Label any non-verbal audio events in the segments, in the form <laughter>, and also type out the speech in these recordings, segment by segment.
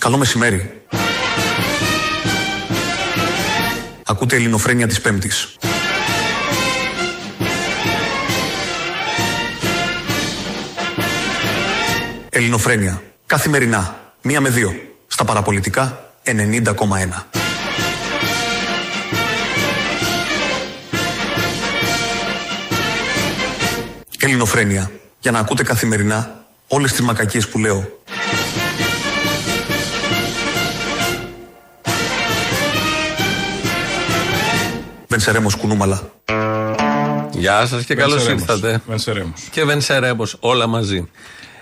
Καλό μεσημέρι. Ακούτε ελληνοφρένια της Πέμπτης. Ελληνοφρένια. Καθημερινά. Μία με δύο. Στα παραπολιτικά 90,1. Ελληνοφρένια. Για να ακούτε καθημερινά όλες τις μακακίες που λέω. Βενσερέμος Κουνούμαλα. Γεια σας και καλώς Βενσερέμος. ήρθατε. Βενσερέμος. Και Βενσερέμος, όλα μαζί.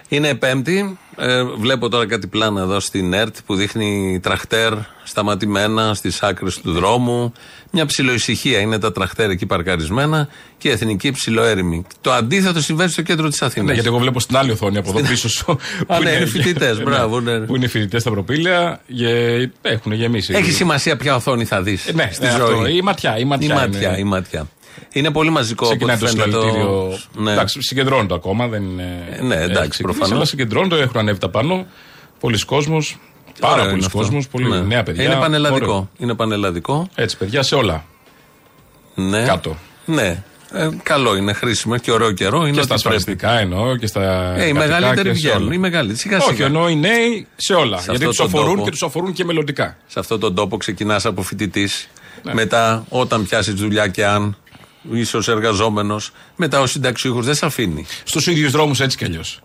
Είναι Πέμπτη. Ε, βλέπω τώρα κάτι πλάνα εδώ στην ΕΡΤ που δείχνει τραχτέρ σταματημένα στις άκρες του δρόμου. Μια ψιλοησυχία είναι τα τραχτέρ εκεί παρκαρισμένα και η εθνική ψιλοέρημη. Το αντίθετο συμβαίνει στο κέντρο της Αθήνας. Ναι, γιατί εγώ βλέπω στην άλλη οθόνη από εδώ πίσω σου. Α, ναι, είναι φοιτητές, μπράβο, ναι. Που είναι φοιτητές στα προπήλαια και έχουν γεμίσει. Έχει σημασία ποια οθόνη θα δεις Ε, ναι, στη ναι, ζωή. αυτό. Η ματιά, η ματιά. Η ματιά, είναι. η ματιά. Είναι πολύ μαζικό από Ξεκινάει ό,τι το φαίνεται. συλλαλητήριο. Ναι. Εντάξει, συγκεντρώνει το ακόμα. Δεν είναι. Ε, ναι, εντάξει, έχει ξεκινήσει, προφανώς. Αλλά συγκεντρώνει το, έχουν ανέβει τα πάνω. Πολλοί κόσμοι. Πάρα Ωραίο πολλοί είναι αυτό. κόσμοι. Πολύ Ναι. νέα παιδιά. Είναι πανελλαδικό. Ωραίο. Είναι πανελλαδικό. Έτσι, παιδιά, σε όλα. Ναι. Κάτω. Ναι. Ε, καλό είναι, χρήσιμο και ωραίο καιρό. Είναι Και στα ό,τι πρέπει. ασφαλιστικά εννοώ και στα. Ε, οι κρατικά μεγαλύτεροι και σε βγαίνουν. όλα. Οι μεγαλύτεροι. Σιγά Όχι, σιγά. εννοώ οι νέοι σε όλα. Σε γιατί αυτό τους τον αφορούν τόπο. και τους αφορούν και μελλοντικά. Σε αυτόν τον τόπο ξεκινάς από φοιτητής. Ναι. Μετά, όταν πιάσεις δουλειά και αν, ίσως εργαζόμενος. Μετά ο συνταξιούχος δεν σε αφήνει. Στους ίδιους δρόμους έτσι κι αλλιώς.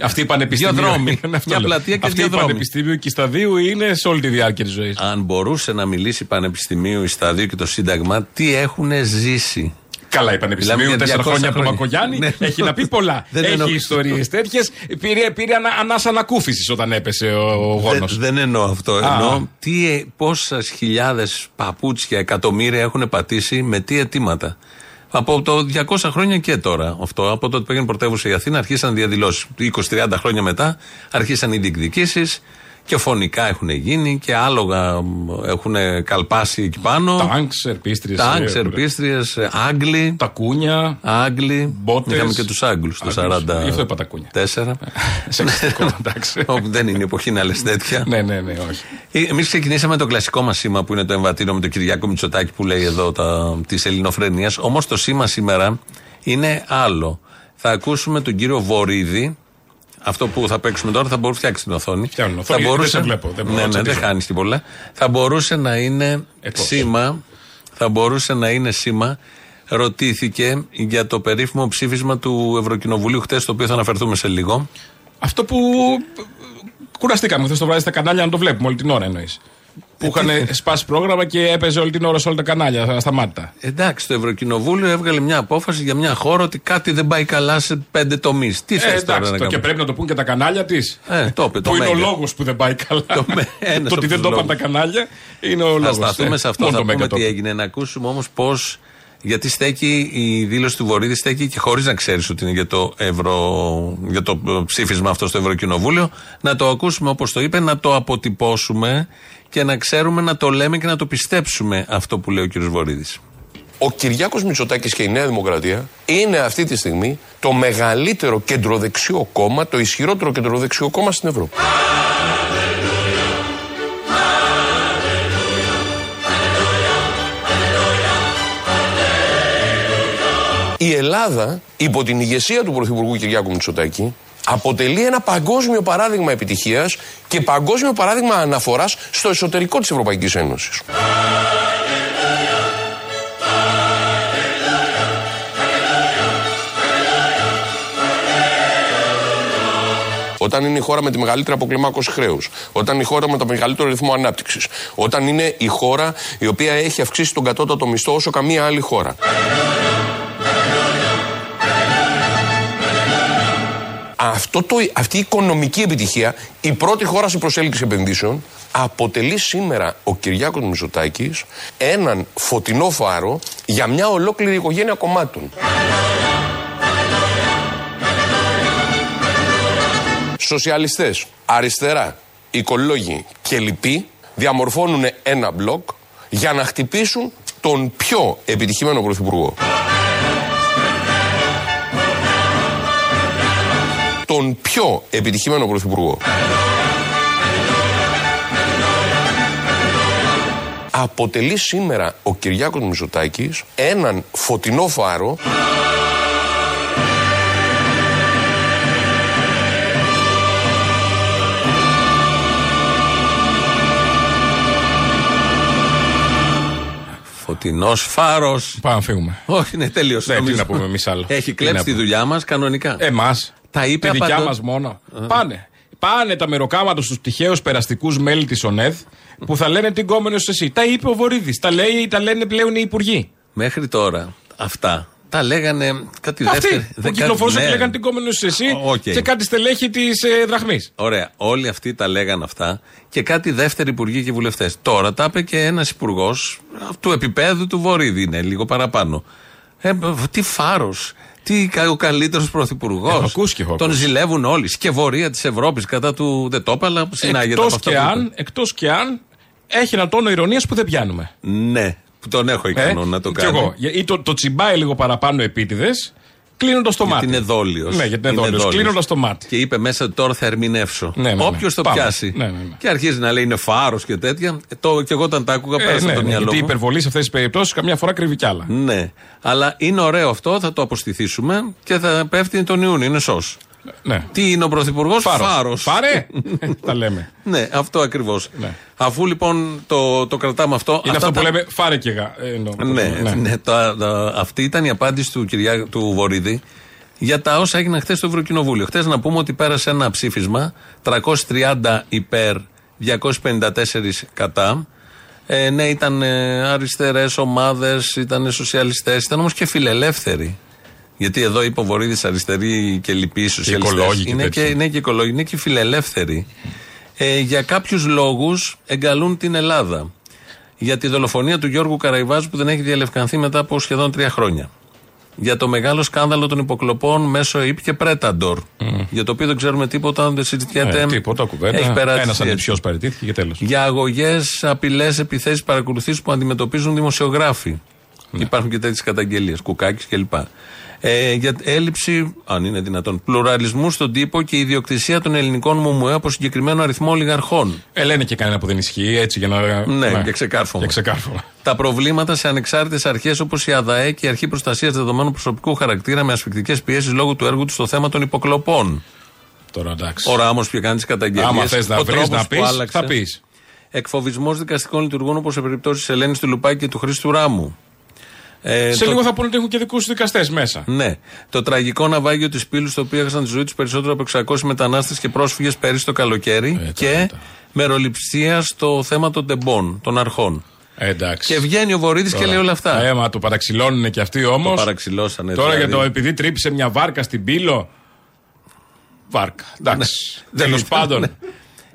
Αυτή η πανεπιστήμιο. Δύο δρόμοι. <laughs> είναι αυτό Μια λέω. πλατεία και Αυτή δύο η δρόμοι. πανεπιστήμιο και η σταδίου είναι σε όλη τη διάρκεια της ζωής. Αν μπορούσε να μιλήσει πανεπιστημίου, η σταδίου και το Σύνταγμα, τι έχουν ζήσει; Καλά, η Πανεπιστημίου Μιλάμε για τέσσερα 200 χρόνια από τον χρόνια. Μακογιάννη Ναι. έχει να πει πολλά. <laughs> Δεν έχει εννοώ. ιστορίες τέτοιες. Πήρε, πήρε ανα, ανάσα ανακούφισης όταν έπεσε ο, ο γόνος. Δεν, δεν εννοώ αυτό. Α. Εννοώ τι, ε, πόσες χιλιάδες παπούτσια, εκατομμύρια έχουν πατήσει με τι αιτήματα. Από το 200 χρόνια και τώρα αυτό. Από τότε που έγινε πρωτεύουσα η Αθήνα, αρχίσαν διαδηλώσεις. 20-30 χρόνια μετά αρχίσαν οι διεκδικήσεις και φωνικά έχουν γίνει και άλογα μ, έχουν καλπάσει εκεί πάνω. Τάγκ, ερπίστριε. Τάγκ, ερπίστριε, Άγγλοι. Τα κούνια. Άγγλοι. Μπότες. Είχαμε και τους Άγγλους το Άγγλους. 40. Γι' αυτό είπα τα κούνια. Σεξιστικό, <laughs> εντάξει. <laughs> Όπου δεν είναι η εποχή να λες τέτοια. ναι, ναι, ναι, όχι. Εμείς ξεκινήσαμε το κλασικό μας σήμα που είναι το εμβατήριο με τον Κυριάκο Μητσοτάκη που λέει εδώ της ελληνοφρενεία. Όμως το σήμα σήμερα είναι άλλο. Θα ακούσουμε τον κύριο Βορύδη. Αυτό που θα παίξουμε τώρα θα μπορούσε να φτιάξει την οθόνη. Φτιάχνω την οθόνη, δεν σε βλέπω, δεν μπορώ ναι, να ναι, δεν τσατίζω. χάνεις και πολλά. Θα μπορούσε να είναι Ε, πώς. σήμα. Θα μπορούσε να είναι σήμα. Ρωτήθηκε για το περίφημο ψήφισμα του Ευρωκοινοβουλίου χτες, το οποίο θα αναφερθούμε σε λίγο. Αυτό που κουραστήκαμε χθε το βράδυ στα κανάλια να το βλέπουμε όλη την ώρα εννοείς. Που είχαν σπάσει πρόγραμμα και έπαιζε όλη την ώρα σε όλα τα κανάλια, ασταμάτητα. Εντάξει, το Ευρωκοινοβούλιο έβγαλε μια απόφαση για μια χώρα ότι κάτι δεν πάει καλά σε πέντε τομείς. Τι Ε, θες τώρα εντάξει, να το και κάνουμε; πρέπει να το πούν και τα κανάλια της. Ε, το είπε, το που είναι ο Μέγκα. λόγος που δεν πάει καλά. Το με- <laughs> ένας το ότι από δεν τους το είπαν τα λόγους. κανάλια είναι ο λόγος. Θα σταθούμε σε αυτό, Μόνο θα το Μέγκα πούμε το τι είπε. έγινε. Να ακούσουμε όμως πώς. Γιατί στέκει η δήλωση του Βορύδη, στέκει και χωρίς να ξέρεις ότι είναι για το, Ευρω... για το ε, ψήφισμα αυτό στο Ευρωκοινοβούλιο. Να το ακούσουμε όπως το είπε, να το αποτυπώσουμε και να ξέρουμε να το λέμε και να το πιστέψουμε αυτό που λέει ο κ. Βορύδης. Ο Κυριάκος Μητσοτάκης και η Νέα Δημοκρατία είναι αυτή τη στιγμή το μεγαλύτερο κεντροδεξιό κόμμα, το ισχυρότερο κεντροδεξιό κόμμα στην Ευρώπη. Η Ελλάδα, υπό την ηγεσία του Πρωθυπουργού Κυριάκου Μητσοτάκη, αποτελεί ένα παγκόσμιο παράδειγμα επιτυχίας και παγκόσμιο παράδειγμα αναφοράς στο εσωτερικό της Ευρωπαϊκής Ένωσης. Όταν είναι η χώρα με τη μεγαλύτερη αποκλιμάκωση χρέους, όταν είναι η χώρα με το μεγαλύτερο ρυθμό ανάπτυξης, όταν είναι η χώρα η οποία έχει αυξήσει τον κατώτατο μισθό όσο καμία άλλη χώρα. Αυτό το, αυτή η οικονομική επιτυχία, η πρώτη χώρα σε προσέλκυση επενδύσεων, αποτελεί σήμερα ο Κυριάκος Μητσοτάκης έναν φωτεινό φάρο για μια ολόκληρη οικογένεια κομμάτων. Σοσιαλιστές, αριστερά, οικολόγοι και λοιποί διαμορφώνουν ένα μπλοκ για να χτυπήσουν τον πιο επιτυχημένο πρωθυπουργό. Τον πιο επιτυχημένο πρωθυπουργό. αποτελεί σήμερα ο Κυριάκος Μητσοτάκης έναν φωτεινό φάρο Φωτεινός φάρος. Πάμε να φύγουμε. Όχι, ναι, τελείωσε. Ναι, τι νομίζω. να πούμε εμείς άλλο. Έχει Τι κλέψει να τη πούμε. δουλειά μας κανονικά. Εμάς. Τα είπε Τη δικιά απαντώ- μας μόνο. Πάνε. Πάνε τα μεροκάματα στους τυχαίους περαστικούς μέλη της ΟΝΕΔ που θα λένε την κόμενο εσύ. Τα είπε ο Βορύδης. Τα, λέει, τα λένε πλέον οι υπουργοί. Μέχρι τώρα αυτά τα λέγανε κάτι Αυτοί δεύτερη. που δεκα- κυκλοφορούσαν ναι. και λέγανε την κόμενο εσύ Ω, οκ. και κάτι στελέχη της ε, δραχμής. Ωραία. Όλοι αυτοί τα λέγανε αυτά και κάτι δεύτεροι υπουργοί και βουλευτές. Τώρα τα είπε και ένας υπουργός του επίπεδου του Βορύδη, είναι λίγο παραπάνω. Ε, τι φάρος. Τι κα- ο καλύτερος πρωθυπουργός. Έχω ακούσει και έχω Τον ακούσει. ζηλεύουν όλοι. Σκευωρία της Ευρώπης κατά του. Δεν το είπα, αλλά συνάγεται από Εκτός αυτά και, που είπε. αν, εκτός και αν έχει ένα τόνο ηρωνίας που δεν πιάνουμε. Ναι, που τον έχω ικανό να το Ε, Κι κάνει. εγώ. Ή το, το τσιμπάει λίγο παραπάνω επίτηδες, κλείνοντα το μάτι. Γιατί είναι δόλιος. Ναι, γιατί είναι δόλιος. Κλείνοντα το μάτι. Και είπε μέσα ότι τώρα θα ερμηνεύσω. Ναι, ναι, ναι. Όποιος το Πάμε. πιάσει. Ναι, ναι, ναι. Και αρχίζει να λέει είναι φάρος και τέτοια. Ε, Το, και εγώ όταν τα άκουγα, Ε, πέρασε ναι, από το ναι, μυαλό γιατί η μου. υπερβολή σε αυτές τις περιπτώσεις καμιά φορά κρύβει κι άλλα. Ναι. Αλλά είναι ωραίο αυτό, θα το αποστηθήσουμε και θα πέφτει τον Ιούνιο. Είναι σως. Ναι. Τι είναι ο Πρωθυπουργός, φάρος. Πάρε! <laughs> Τα λέμε. Ναι, αυτό ακριβώς. Ναι. Αφού λοιπόν το, το κρατάμε αυτό. Είναι αυτά αυτό που τα- λέμε φάρε και γα. ε, εννοώ. Ναι, ναι. τα- τα- αυτή ήταν η απάντηση του κυρία του Βορύδη για τα όσα έγιναν χθες στο Ευρωκοινοβούλιο. Χθες να πούμε ότι πέρασε ένα ψήφισμα 330 υπέρ, 254 κατά. Ε, ναι, ήταν αριστερές ομάδες, ήταν σοσιαλιστές, ήταν όμως και φιλελεύθεροι. Γιατί εδώ είπε ο Βορύδη αριστεροί και λοιποί σοσιαλιστές. οικολόγοι και Είναι τέτοια. και, ναι, και οικολόγοι, είναι και φιλελεύθεροι. Ε, για κάποιους λόγους εγκαλούν την Ελλάδα για τη δολοφονία του Γιώργου Καραϊβάζου που δεν έχει διαλευκανθεί μετά από σχεδόν τρία χρόνια. Για το μεγάλο σκάνδαλο των υποκλοπών μέσω ΙΠ και Πρέταντορ. Για το οποίο δεν ξέρουμε τίποτα, δεν συζητιέται. Ε, τίποτα κουβέντα. Έχει περάσει. Ένας έτσι. ανιψιός παραιτήθηκε και τέλος. Για αγωγές, απειλές, επιθέσεις, παρακολουθήσεις που αντιμετωπίζουν δημοσιογράφοι. Ναι. Υπάρχουν και τέτοιες καταγγελίες, κουκάκι κλπ. Ε, για έλλειψη, αν είναι δυνατόν, πλουραλισμού στον τύπο και ιδιοκτησία των ελληνικών ΜΟΜΟΕ από συγκεκριμένο αριθμό ολιγαρχών. Ε, λένε και κανένα που δεν ισχύει έτσι για να. Ναι, για ξεκάρφωμα. Για ξεκάρφωμα. Τα προβλήματα σε ανεξάρτητες αρχές όπως η ΑΔΑΕ και η Αρχή Προστασίας Δεδομένων Προσωπικού Χαρακτήρα με ασφικτικές πιέσεις λόγω του έργου τους στο θέμα των υποκλοπών. Τώρα εντάξει. Ο Ράμο που έκανε τις καταγγελίες. Άμα θες να βρεις να πεις, θα πεις. Εκφοβισμός δικαστικών λειτουργών όπως σε περιπτώσεις τη Ελένης του Λουπάκη και του Χρήστου Ράμου. Ε, Σε το- λίγο θα πούνε ότι έχουν και δικούς δικαστές μέσα. Ναι. Το τραγικό ναυάγιο της Πύλου, στο οποίο έχασαν τη ζωή τους περισσότερο από 600 μετανάστες και πρόσφυγες πέρυσι το καλοκαίρι. Ε, και τώρα, τώρα. μεροληψία στο θέμα των τεμπών, των αρχών. Ε, εντάξει. Και βγαίνει ο Βορύδης και λέει όλα αυτά. Ε, μα το παραξηλώνουν και αυτοί όμως. Το παραξηλώσανε. Τώρα δηλαδή. για το επειδή τρύπησε μια βάρκα στην πύλο. Βάρκα. Εντάξει. Δεν Τέλος ήταν, πάντων.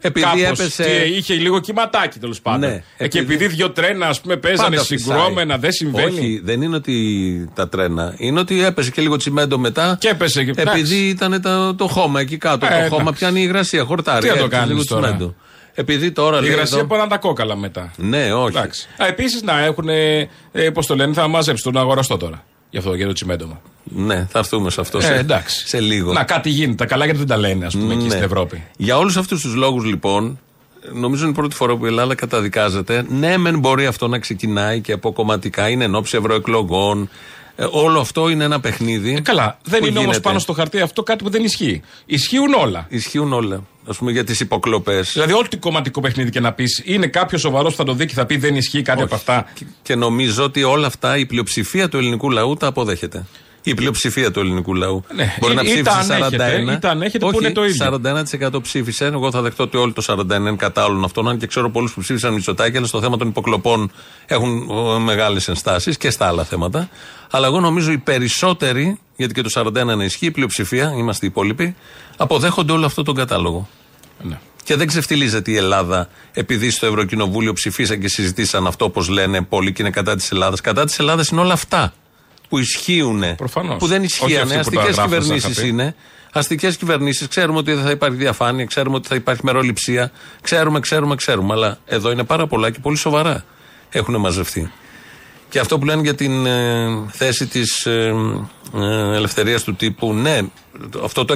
Ναι. Επειδή Κάπως, έπεσε. τι, είχε λίγο κυματάκι τέλος πάντων. Ναι, Ε, και επειδή- επειδή δύο τρένα ας πούμε παίζανε Πάντα φυσάει. συγκρόμενα, δεν συμβαίνει. Όχι, δεν είναι ότι τα τρένα. Είναι ότι έπεσε και λίγο τσιμέντο μετά. Και έπεσε και- Επειδή εντάξει. ήταν το, το χώμα εκεί κάτω. Ε, το χώμα εντάξει. πιάνει υγρασία, χορτάρι. Τι να το έπεσε κάνεις λίγο τώρα. τσιμέντο. Επειδή τώρα Η λέει. υγρασία εδώ- μπορεί να είναι τα κόκαλα μετά. Ναι, όχι. Εντάξει. Επίσης να έχουν. Ε, Πώς το λένε, θα μαζέψουν τον αγοραστό τώρα. Γι' αυτό για το τσιμέντομα. Ναι, θα έρθουμε σε αυτό Ε, σε, εντάξει. σε λίγο. Να κάτι γίνεται. Τα καλά γιατί δεν τα λένε, ας πούμε, εκεί Ναι. στην Ευρώπη. Για όλους αυτούς τους λόγους, λοιπόν, νομίζω είναι η πρώτη φορά που η Ελλάδα καταδικάζεται. Ναι, μεν μπορεί αυτό να ξεκινάει και από κομματικά, είναι εν ώψη ευρωεκλογών. Ε, όλο αυτό είναι ένα παιχνίδι. Ε, καλά. Δεν που είναι όμως γίνεται. πάνω στο χαρτί αυτό κάτι που δεν ισχύει. Ισχύουν όλα. Ισχύουν όλα. Α πούμε για τις υποκλοπές. Δηλαδή, ό,τι κομματικό παιχνίδι και να πεις, είναι κάποιος σοβαρός που θα το δει και θα πει δεν ισχύει κάτι από αυτά. Και, και νομίζω ότι όλα αυτά η πλειοψηφία του ελληνικού λαού τα αποδέχεται. Η πλειοψηφία του ελληνικού λαού. Ναι. Μπορεί Ή- να ή ψήφισε τα ανέχεται, 41. ή τα ανέχεται που Όχι, είναι το ίδιο. 41% ψήφισε. Εγώ θα δεχτώ ότι όλοι το 41 είναι κατά όλων αυτών. Αν και ξέρω πολλούς που ψήφισαν Μητσοτάκη, αλλά στο θέμα των υποκλοπών έχουν μεγάλες ενστάσεις και στα άλλα θέματα. Αλλά εγώ νομίζω οι περισσότεροι, γιατί και το 41 είναι ισχύει, η πλειοψηφία, είμαστε οι υπόλοιποι, αποδέχονται όλο αυτό τον κατάλογο. Ναι. Και δεν ξεφτιλίζεται η Ελλάδα επειδή στο Ευρωκοινοβούλιο ψηφίσαν και συζητήσαν αυτό όπως λένε πολλοί και είναι κατά της Ελλάδας. Κατά της Ελλάδας είναι όλα αυτά που ισχύουν. Προφανώς. Που δεν Όχι ισχύανε. αυτοί που τα Αστικές γράφουν, σαν κυβερνήσεις είχα πει. είναι. Αστικές κυβερνήσεις. Ξέρουμε ότι δεν θα υπάρχει διαφάνεια, ξέρουμε ότι θα υπάρχει μεροληψία. Ξέρουμε, ξέρουμε, ξέρουμε. Αλλά εδώ είναι πάρα πολλά και πολύ σοβαρά έχουν μαζευτεί. Και αυτό που λένε για την ε, θέση της ε, ε, ελευθερίας του τύπου, ναι, αυτό το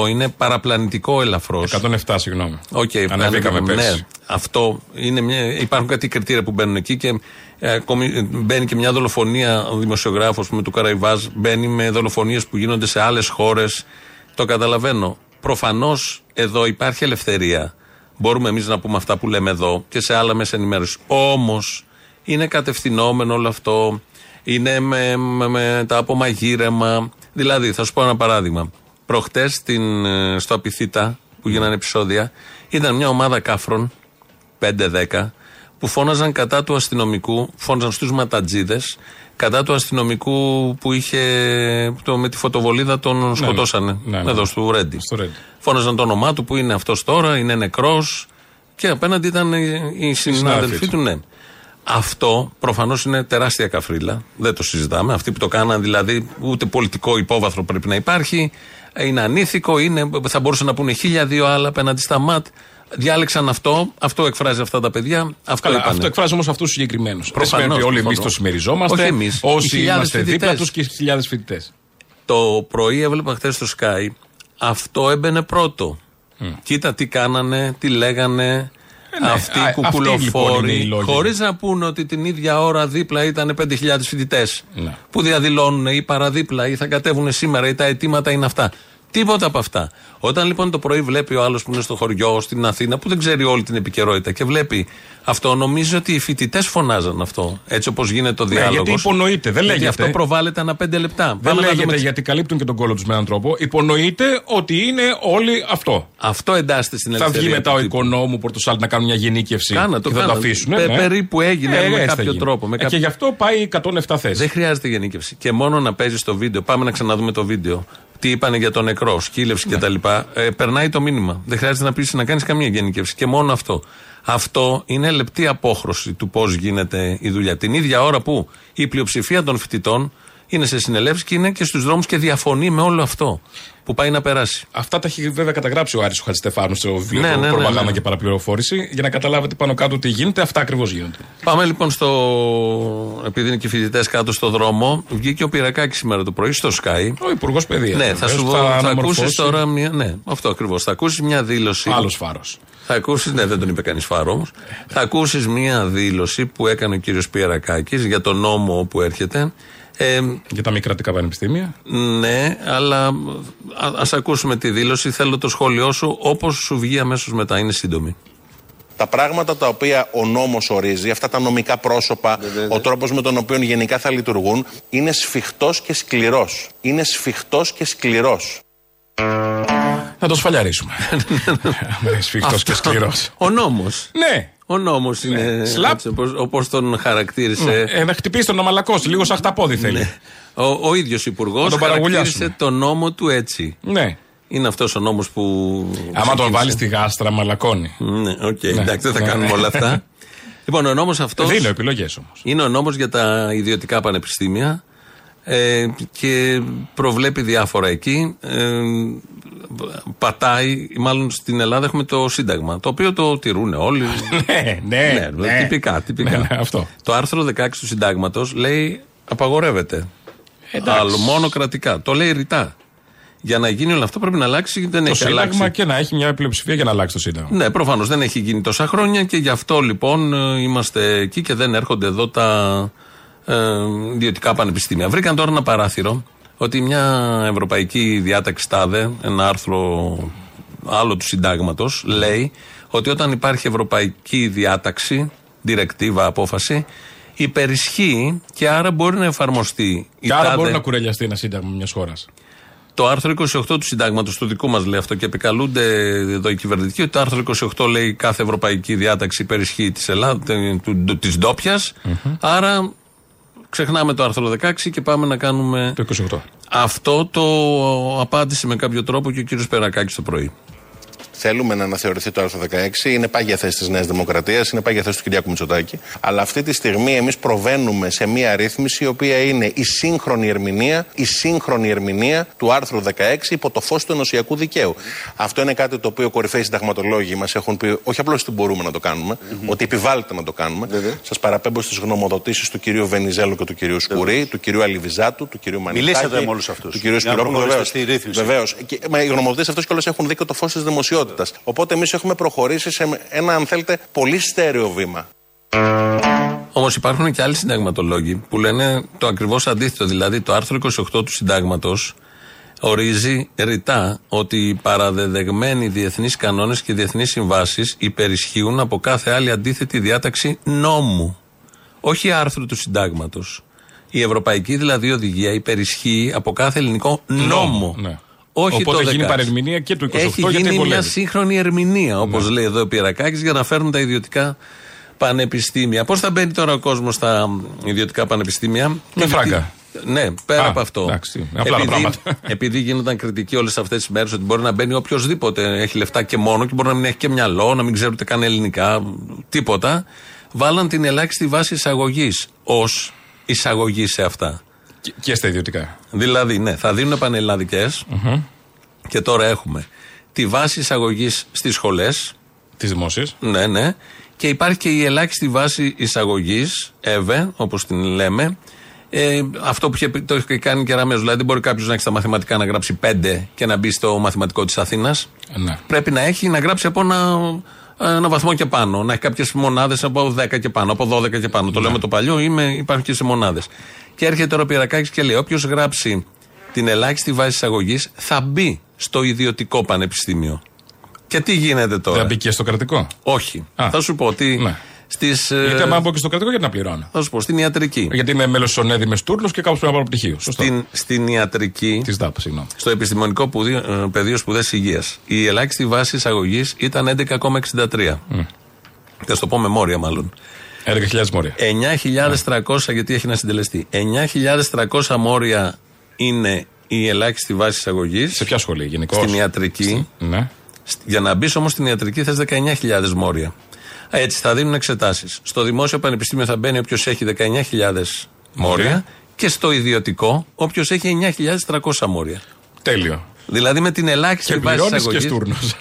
108 είναι παραπλανητικό ελαφρώς. 107, συγγνώμη. Okay, Ανέβηκαμε ναι, πέρσι. αυτό είναι μια, υπάρχουν κάτι κριτήρια που μπαίνουν εκεί και ε, ακόμη μπαίνει και μια δολοφονία. Ο δημοσιογράφος με του Καραϊβάζ μπαίνει με δολοφονίες που γίνονται σε άλλες χώρες. Το καταλαβαίνω. Προφανώς εδώ υπάρχει ελευθερία. Μπορούμε εμείς να πούμε αυτά που λέμε εδώ και σε άλλα μέσα ενημέρωσης. Όμως είναι κατευθυνόμενο όλο αυτό. Είναι με, με, με τα απομαγείρεμα. Δηλαδή, θα σου πω ένα παράδειγμα. Προχτές στο Απιθύτα που γίνανε επεισόδια, ήταν μια ομάδα κάφρων, 5-10, που φώναζαν κατά του αστυνομικού, φώναζαν στους ματατζίδες, κατά του αστυνομικού που είχε. Το, με τη φωτοβολίδα τον σκοτώσανε. ναι, ναι. Εδώ στο Ρέντι. Στο Ρέντι. Φώναζαν το όνομά του που είναι αυτός τώρα, είναι νεκρός. Και απέναντι ήταν οι- οι συνάδελφοί του. του, ναι. Αυτό προφανώς είναι τεράστια καφρίλα. Δεν το συζητάμε. Αυτοί που το κάναν δηλαδή, ούτε πολιτικό υπόβαθρο πρέπει να υπάρχει. Είναι ανήθικο, είναι, θα μπορούσαν να πούνε χίλια δύο άλλα απέναντι στα ματ. Διάλεξαν αυτό, αυτό εκφράζει αυτά τα παιδιά. Αυτό Καλά, είπανε. αυτό εκφράζει όμως αυτούς τους συγκεκριμένους. Δεν Προφανώς, σημαίνει ότι όλοι εμείς προφανώς. το συμμεριζόμαστε. Όχι εμείς. Οι Όσοι χιλιάδες είμαστε δίπλα φοιτητές. τους και οι χιλιάδες φοιτητές. Το πρωί έβλεπα χθες στο Sky. Αυτό έμπαινε πρώτο. Κοίτα τι κάνανε, τι λέγανε. Ναι. Αυτοί Α, οι αυτοί, λοιπόν, κουκουλοφόροι. είναι οι λόγοι. Χωρίς να πούνε ότι την ίδια ώρα δίπλα ήταν 5.000 φοιτητές. Ναι. Που διαδηλώνουν ή παραδίπλα ή θα κατέβουν σήμερα ή τα αιτήματα είναι αυτά. Τίποτα από αυτά. Όταν λοιπόν το πρωί βλέπει ο άλλος που είναι στο χωριό, στην Αθήνα, που δεν ξέρει όλη την επικαιρότητα και βλέπει αυτό, νομίζει ότι οι φοιτητές φωνάζαν αυτό. Έτσι όπως γίνεται ο Ναι, διάλογος. γιατί υπονοείται, δεν Γιατί λέγεται. αυτό προβάλλεται ανά πέντε λεπτά. Δεν Πάμε να λέγεται δούμε- γιατί καλύπτουν και τον κόλλο τους με έναν τρόπο. Υπονοείται ότι είναι όλοι αυτό. Αυτό εντάσσεται στην Θα ελευθερία. βγει μετά του ο τύπου. οικονόμου Πορτοσάλτη να κάνουν μια γενίκευση Κάνα το, και θα κάνα. το αφήσουν. Πε- περίπου έγινε, με κάποιο τρόπο, με Ε, κάποιο- Και γι' αυτό πάει 107 θέσεις. Δεν χρειάζεται γενίκευση. Και μόνο να παίζει το βίντεο. Πάμε να ξαναδούμε το βίντεο. Τι είπανε για τον νεκρό, σκύλευση κτλ. Ε, περνάει το μήνυμα. Δεν χρειάζεται να πεις να κάνεις καμία γενίκευση. Και μόνο αυτό. Αυτό είναι λεπτή απόχρωση του πώς γίνεται η δουλειά. Την ίδια ώρα που η πλειοψηφία των φοιτητών είναι σε συνελεύσεις και είναι και στους δρόμους και διαφωνεί με όλο αυτό που πάει να περάσει. Αυτά τα έχει βέβαια καταγράψει ο Άρης ο Χατζηστεφάνου στο βιβλίο Ναι, του ναι, ναι, Προπαγάνδα ναι. και Παραπληροφόρηση για να καταλάβετε πάνω κάτω τι γίνεται. Αυτά ακριβώς γίνονται. Πάμε λοιπόν στο. Επειδή είναι και φοιτητές κάτω στο δρόμο, βγήκε ο Πυρακάκης σήμερα το πρωί στο Sky. Ο Υπουργός Παιδείας. Ναι, θα σου θα, ακούσεις τώρα μια. Ναι, αυτό ακριβώς. Θα ακούσεις μια δήλωση. Άλλος φάρος. Θα ακούσει, ναι, δεν τον είπε κανείς φάρο όμως. Θα ακούσεις μια δήλωση που έκανε ο κύριος Πιερακάκη για τον νόμο που έρχεται. Ε, Για τα μη κρατικά πανεπιστήμια. ναι, αλλά α ας ακούσουμε τη δήλωση. Θέλω το σχόλιο σου όπως σου βγει αμέσως μετά. Είναι σύντομη. Τα πράγματα τα οποία ο νόμος ορίζει, αυτά τα νομικά πρόσωπα, ο τρόπος με τον οποίο γενικά θα λειτουργούν, είναι σφιχτός και σκληρός. Είναι σφιχτός και σκληρός. Θα το σφαλιαρίσουμε. <laughs> Σφιχτός και σκληρός. Ο νόμος. Ναι. Ο νόμος είναι. Σλαπ. Όπω τον χαρακτήρισε. Ε, να χτυπήσει τον αμαλακώσει, λίγο σαν χταπόδι θέλει. Ο, ο ίδιος υπουργός Να τον χαρακτήρισε παραγουλιάσουμε. τον νόμο του έτσι. Ναι. Είναι αυτός ο νόμος που. Άμα τον ξεκίνησε. βάλει στη γάστρα, μαλακώνει. Ναι, οκ, εντάξει, δεν θα Ναι. κάνουμε όλα αυτά. <laughs> λοιπόν, ο νόμος αυτός. Δίνω επιλογές όμως. Είναι ο νόμος για τα ιδιωτικά πανεπιστήμια ε, και προβλέπει διάφορα εκεί. Ε, πατάει, μάλλον στην Ελλάδα έχουμε το Σύνταγμα, το οποίο το τηρούν όλοι. <laughs> Ναι, ναι, ναι. τυπικά, τυπικά. Ναι, ναι, αυτό. Το άρθρο 16 του Συντάγματος λέει απαγορεύεται. Εντάξει. Άλλο, μόνο κρατικά. Το λέει ρητά. Για να γίνει όλο αυτό πρέπει να αλλάξει. Δεν Το έχει αλλάξει. Σύνταγμα και να έχει μια πλειοψηφία για να αλλάξει το Σύνταγμα. Ναι, προφανώς δεν έχει γίνει τόσα χρόνια και γι' αυτό λοιπόν ε, είμαστε εκεί και δεν έρχονται εδώ τα ε, ιδιωτικά πανεπιστήμια. Βρήκαν τώρα ένα παράθυρο ότι μια ευρωπαϊκή διάταξη τάδε, ένα άρθρο άλλο του συντάγματος, λέει ότι όταν υπάρχει ευρωπαϊκή διάταξη, διρεκτίβα, απόφαση, υπερισχύει και άρα μπορεί να εφαρμοστεί. η Και άρα τάδε- μπορεί να κουρελιαστεί ένα Σύνταγμα μιας χώρας. το άρθρο 28 του συντάγματος του δικού μας λέει αυτό και επικαλούνται εδώ οι κυβερνητικοί ότι το άρθρο 28 λέει κάθε ευρωπαϊκή διάταξη υπερισχύει της Ελλάδα, της ντόπιας. Άρα ξεχνάμε το άρθρο 16 και πάμε να κάνουμε. Το 28. Αυτό το απάντησε με κάποιο τρόπο και ο κύριος Περακάκης το πρωί. Θέλουμε να αναθεωρηθεί το άρθρο 16. Είναι πάγια θέση της Νέας Δημοκρατίας, είναι πάγια θέση του Κυριάκου Μητσοτάκη. Αλλά αυτή τη στιγμή εμείς προβαίνουμε σε μία ρύθμιση η οποία είναι η σύγχρονη ερμηνεία, η σύγχρονη ερμηνεία του άρθρου 16 υπό το φως του ενωσιακού δικαίου. Αυτό είναι κάτι το οποίο κορυφαίοι συνταγματολόγοι μας έχουν πει, όχι απλώς ότι μπορούμε να το κάνουμε, ότι επιβάλλεται να το κάνουμε. Σας παραπέμπω στις γνωμοδοτήσεις του κυρίου Βενιζέλου και του κυρίου Σκουρί, του κυρίου Αλιβιζάτου, του κυρίου Μανιτάκη. Μιλήσατε με όλους αυτούς. Του κυρίου Για να Σπυρόπουλου. προχωρήσετε στη ρύθμιση. Βεβαίως. Μα οι γνωμοδοτήσεις αυτές κιόλας έχουν δίκιο το φως της δημοσιότητας. Οπότε εμείς έχουμε προχωρήσει σε ένα, αν θέλετε, πολύ στέρεο βήμα. Όμως υπάρχουν και άλλοι συνταγματολόγοι που λένε το ακριβώς αντίθετο. Δηλαδή, το άρθρο 28 του συντάγματος ορίζει ρητά ότι οι παραδεδεγμένοι διεθνείς κανόνες και διεθνείς συμβάσεις υπερισχύουν από κάθε άλλη αντίθετη διάταξη νόμου. Όχι άρθρου του συντάγματος. Η ευρωπαϊκή δηλαδή οδηγία υπερισχύει από κάθε ελληνικό νόμο. Ναι. Όχι Οπότε το γίνει 16. παρερμηνία και του 28 Έχει γιατί γίνει μια βολεύει. σύγχρονη ερμηνεία, όπως λέει εδώ ο Πυρακάκη, για να φέρουν τα ιδιωτικά πανεπιστήμια. Πώς θα μπαίνει τώρα ο κόσμος στα ιδιωτικά πανεπιστήμια, Με φράγκα. Ναι, πέρα Α, από αυτό. εντάξει, απλά τα πράγματα. <laughs> επειδή γίνονταν κριτική όλες αυτές τις μέρες ότι μπορεί να μπαίνει οποιοδήποτε έχει λεφτά και μόνο και μπορεί να μην έχει και μυαλό, να μην ξέρει ούτε καν ελληνικά, τίποτα. Βάλαν την ελάχιστη βάση εισαγωγής ως εισαγωγή σε αυτά. Και, και στα ιδιωτικά. Δηλαδή, ναι, θα δίνουν πανελλαδικές και τώρα έχουμε τη βάση εισαγωγής στις σχολές. Τις δημόσιες. Ναι, ναι. Και υπάρχει και η ελάχιστη βάση εισαγωγής, ΕΒΕ, όπως την λέμε. Ε, αυτό που είχε, πει- το έχει κάνει και Ραμέζο. Δηλαδή, δεν μπορεί κάποιος να έχει στα μαθηματικά να γράψει 5 και να μπει στο μαθηματικό της Αθήνας. Ναι. Πρέπει να έχει να γράψει από ένα, ένα βαθμό και πάνω. Να έχει κάποιες μονάδες από 10 και πάνω, από 12 και πάνω. Το λέμε το παλιό, είμαι, υπάρχουν και σε μονάδες. Και έρχεται τώρα ο Πυρακάκη και λέει: Όποιος γράψει την ελάχιστη βάση εισαγωγής θα μπει στο ιδιωτικό πανεπιστήμιο. Και τι γίνεται τώρα; Δεν μπει και στο κρατικό; Όχι. Α. Θα σου πω ότι Ναι. στις, ε, Γιατί άμα μπω και στο κρατικό, γιατί να πληρώνω; θα σου πω, στην ιατρική. Γιατί είμαι μέλο τη ΟΝΕΔη με τούρνο και κάπως πρέπει να πάρω πτυχίο. Σωστό. Στην, στην ιατρική, Της ΔΑΠ, συγγνώμη. στο επιστημονικό πουδί- ε, πεδίο σπουδές υγείας, η ελάχιστη βάση εισαγωγής ήταν 11,63. Θα σου το πω με μόρια μάλλον. 11.000 μόρια. 9.300 γιατί έχει να συντελεστεί. 9.300 μόρια είναι η ελάχιστη βάση εισαγωγής. Σε ποια σχολή, γενικώς; Στην ιατρική. Ναι. Σ- Για να μπεις όμως στην ιατρική θες 19.000 μόρια. Έτσι θα δίνουν εξετάσεις. Στο δημόσιο πανεπιστήμιο θα μπαίνει όποιος έχει 19.000 μόρια και στο ιδιωτικό όποιος έχει 9.300 μόρια. Τέλειο. Δηλαδή με την ελάχιστη Και βάση πληρώνεις εισαγωγής- και στούρνος.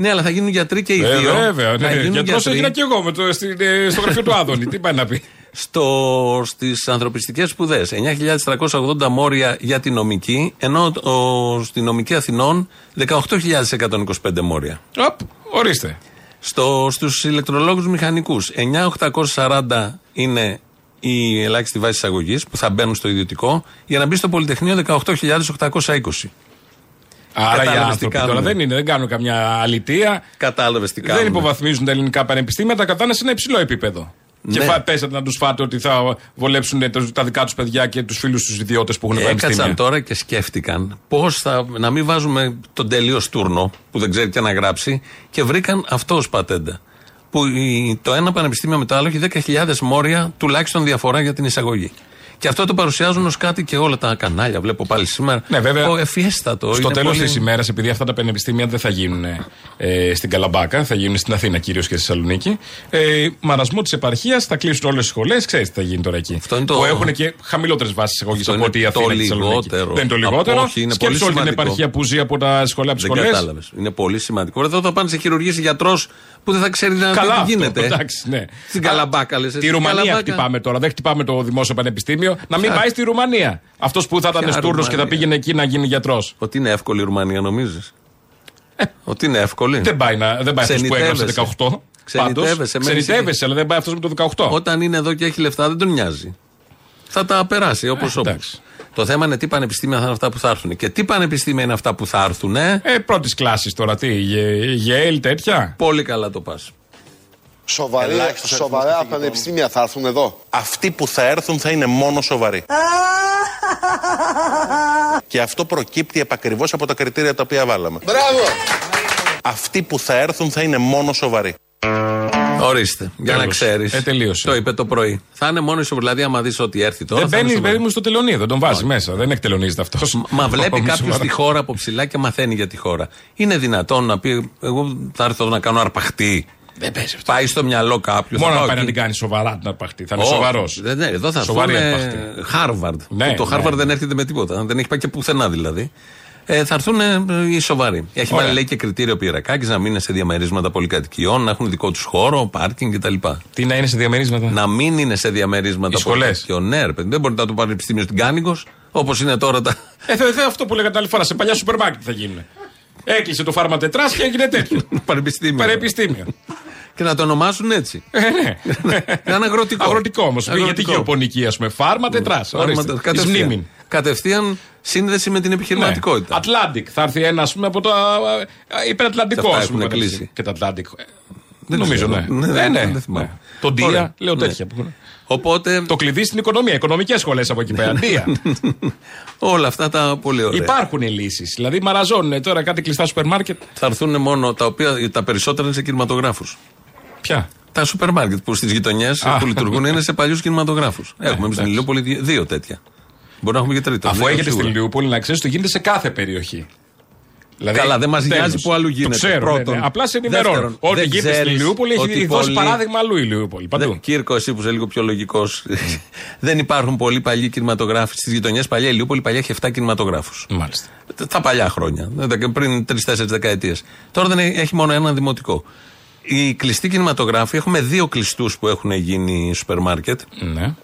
ναι, αλλά θα γίνουν γιατροί και οι Ε, δύο. βέβαια. Θα Ναι. γίνουν Γιατρός γιατροί έγινα και εγώ με το, στη- ε, στο γραφείο του Άδωνη. Τι πάει να πει; στο, στις ανθρωπιστικές σπουδές 9.380 μόρια για τη νομική ενώ ο, στη νομική Αθηνών 18.125 μόρια Οπ, ορίστε. στο, στους ηλεκτρολόγους μηχανικούς 9.840 είναι η ελάχιστη βάση εισαγωγή που θα μπαίνουν στο ιδιωτικό για να μπει στο Πολυτεχνείο 18.820 Άρα οι Κατάλαβες τι άνθρωποι κάνουν. τώρα δεν είναι, δεν κάνουν καμιά αλητεία. Κατάλαβες τι κάνουν. Δεν υποβαθμίζουν τα ελληνικά πανεπιστήμια, τα κρατάνε σε ένα υψηλό επίπεδο. Και Ναι. φα, πέσατε να τους φάτε ότι θα βολέψουν τα, τα δικά τους παιδιά και τους φίλους τους ιδιώτες που έχουν πανεπιστήμια. Έκατσαν τώρα και σκέφτηκαν πώς θα. να μην βάζουμε τον τελείως στούρνο που δεν ξέρει τι να γράψει και βρήκαν αυτό ως πατέντα. Που η- το ένα πανεπιστήμιο με το άλλο έχει 10.000 μόρια τουλάχιστον διαφορά για την εισαγωγή. Και αυτό το παρουσιάζουν ως κάτι και όλα τα κανάλια. Βλέπω πάλι σήμερα. Ναι, βέβαια. Ο εφιέστατο. Στο είναι τέλος πολύ- της ημέρας, επειδή αυτά τα πανεπιστήμια δεν θα γίνουν ε, στην Καλαμπάκα, θα γίνουν στην Αθήνα κυρίως και στη Θεσσαλονίκη, ε, μαρασμό της επαρχίας θα κλείσουν όλες τις σχολές. Ξέρετε τι θα γίνει τώρα εκεί. Αυτό είναι το- Που έχουν και χαμηλότερες βάσεις εισαγωγής Αυτό από είναι ότι η το Αθήνα και η Θεσσαλονίκη. λιγότερο. Δεν είναι το Από- λιγότερο. όχι, είναι Σκέψου πολύ όλη την σημαντικό. επαρχία που ζει από τα σχολεία από τις Δεν σχολές. κατάλαβες. Είναι πολύ σημαντικό. Εδώ θα πάνε σε χειρουργήσει γιατρός που δεν θα ξέρει να Καλά τι αυτό, γίνεται. εντάξει, ναι. Στην Καλαμπάκα λες. Τη Ρουμανία χτυπάμε τώρα. Δεν χτυπάμε το δημόσιο πανεπιστήμιο. Να μην Ποια; πάει στη Ρουμανία. Αυτός που θα ήταν Ποια στούρνο και θα Ρουμανία; πήγαινε εκεί να γίνει γιατρός. Ότι είναι εύκολη η Ρουμανία, νομίζεις; Ότι είναι εύκολη. Ε. Δεν πάει, να, δεν πάει αυτός που έγραψε 18. Ξενιτεύεσαι, μένεις Ξενιτεύεσαι, αλλά δεν πάει αυτός με το 18. Όταν είναι εδώ και έχει λεφτά δεν τον νοιάζει. Θα τα περάσει όπως όπω. Ε, εντάξει. Το θέμα είναι τι πανεπιστήμια θα είναι αυτά που θα έρθουν. Και τι πανεπιστήμια είναι αυτά που θα έρθουν. Ε; Ε, πρώτης κλάσης τώρα, τι, γε- γεέλ, τέτοια; Πολύ καλά το πας. Σοβαρή, Ελάχιστος αριθμός σοβαρά καθηγητών. πανεπιστήμια θα έρθουν εδώ. Αυτοί που θα έρθουν θα είναι μόνο σοβαροί. <laughs> Και αυτό προκύπτει επακριβώς από τα κριτήρια τα οποία βάλαμε. Μπράβο! Αυτοί που θα έρθουν θα είναι μόνο σοβαροί. Ορίστε. Για να Τέλος. ξέρεις. Ε, τελείωσε. Το είπε το πρωί. Θα είναι μόνο ισοβαρή. Δηλαδή, άμα δεις ότι έρθει τώρα. Δεν θα είναι μπαίνει, ισοβαρή. παιδί μου, στο τελωνίο, δεν τον βάζει μέσα. Δεν εκτελονίζεται αυτός. Μα βλέπει κάποιος τη χώρα από ψηλά και μαθαίνει για τη χώρα. Είναι δυνατόν να πει, Εγώ θα έρθω να κάνω αρπαχτή. Δεν παίζει αυτό. Πάει στο μυαλό κάποιου. Μόνο να πάει να την κάνει σοβαρά την αρπαχτή. Θα είναι σοβαρός. Ναι, ναι, εδώ θα Σοβαρή έρθουν αρπαχτή. Χάρβαρντ. Ναι, το ναι. Χάρβαρντ δεν έρχεται με τίποτα. Δεν έχει πάει και πουθενά δηλαδή. Ε, θα έρθουν ε, οι σοβαροί. Έχει Ωραία. βάλει λέει και κριτήριο Πιερρακάκη να μην είναι σε διαμερίσματα πολυκατοικιών, να έχουν δικό τους χώρο, πάρκινγκ κτλ. Τι να είναι σε διαμερίσματα; Να μην είναι σε διαμερίσματα Οι σχολές. πολυκατοικιών. Ναι, ρε παιδί, δεν μπορεί να το πανεπιστήμιο στην Κάνιγγος, όπως είναι τώρα τα. Ε, θε, θε, αυτό που λέγατε την άλλη φορά. Σε παλιά σούπερ μάρκετ θα γίνουν. Έκλεισε το φάρμα τετράς και έγινε τέτοιο. πανεπιστήμια. <laughs> Πανεπιστήμιο. Και να το ονομάσουν έτσι. Ε, ναι. <laughs> Είναι αγροτικό. Αγροτικό όμως. Γιατί Αγροτικό. γεωπονική, ας πούμε. Φάρμα τετράς. Φάρμα- κατευθείαν. Κατευθείαν σύνδεση με την επιχειρηματικότητα. Atlantic. Θα έρθει ένας, ας πούμε, από το ε, υπερατλαντικό. Και αυτά ας πούμε, έχουν μεταξύ. κλείσει. Και τα Ατλάντικ. Ε, Δεν Νομίζω, ξέρω. ναι. Ναι, Ναι, ναι. δεν θυμάμαι. ναι. Το Ντία, Ωραία. λέω Ναι. τέτοια. που έχουν. Οπότε Το κλειδί στην οικονομία. Οικονομικές σχολές από εκεί πέρα. Ντία. <laughs> όλα αυτά τα πολύ ωραία. Υπάρχουν λύσεις. Δηλαδή, μαραζώνουν τώρα κάτι κλειστά σούπερ μάρκετ. Θα έρθουν μόνο τα οποία τα περισσότερα είναι σε κινηματογράφους. Ποια; Τα σούπερ μάρκετ που στις γειτονιές Α. που λειτουργούν είναι σε παλιούς κινηματογράφους. Έχουμε εμείς στην εντάξει. Ηλιούπολη δυο- δύο τέτοια. Μπορεί να έχουμε και τρίτο. Αφού δεν έχετε είμαι στη σίγουρος. Λιούπολη, να ξέρεις, το γίνεται σε κάθε περιοχή. Δηλαδή, Καλά, δεν μας τέλος. νοιάζει που αλλού γίνεται. Το ξέρω, Πρώτον. ναι, ναι. Απλά σε ενημερώνω. Δεύτερον, Ό,τι δεν γίνεται στη ξέρεις Λιούπολη έχει ότι δώσει πολλοί- παράδειγμα αλλού η Λιούπολη. Παντού. Δεν, Κύρκο, εσύ που είσαι λίγο πιο λογικός. <laughs> δεν υπάρχουν πολλοί παλιοί κινηματογράφοι στις γειτονιές. Παλιά η Ηλιούπολη παλιά έχει 7 κινηματογράφους. Μάλιστα. Τα παλιά χρόνια. δεν- Πριν 3-4 δεκαετίες. Τώρα δεν έχει έχει μόνο ένα δημοτικό. Οι κλειστοί κινηματογράφοι έχουμε δύο κλειστούς που έχουν γίνει σούπερ μάρκετ. Ναι.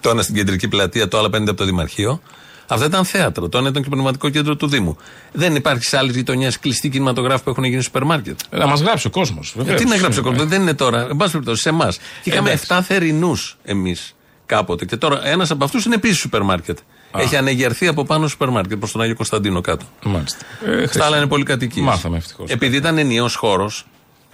Το ένα στην κεντρική πλατεία, το άλλο απέναντι από το Δημαρχείο. Αυτά ήταν θέατρο. Το ένα ήταν και πνευματικό κέντρο του Δήμου. Δεν υπάρχει σε άλλες γειτονιές κλειστοί κινηματογράφοι που έχουν γίνει σούπερ μάρκετ; Ε, Να μας γράψει ο κόσμος. Ε, Τι να γράψει ο κόσμος, δεν είναι τώρα. Εν πάση περιπτώσει, σε εμάς. Και είχαμε εντάξει. 7 θερινούς εμείς κάποτε. Και τώρα ένας από αυτούς είναι επίσης σούπερ μάρκετ. Έχει ανεγερθεί από πάνω σούπερ μάρκετ προς τον Άγιο Κωνσταντίνο κάτω. Μάλιστα. Ε, Στα άλλα είναι πολυκατοικίες. Μάθαμε ευτυχώς. Επειδή ήταν ενιαίος χώρος,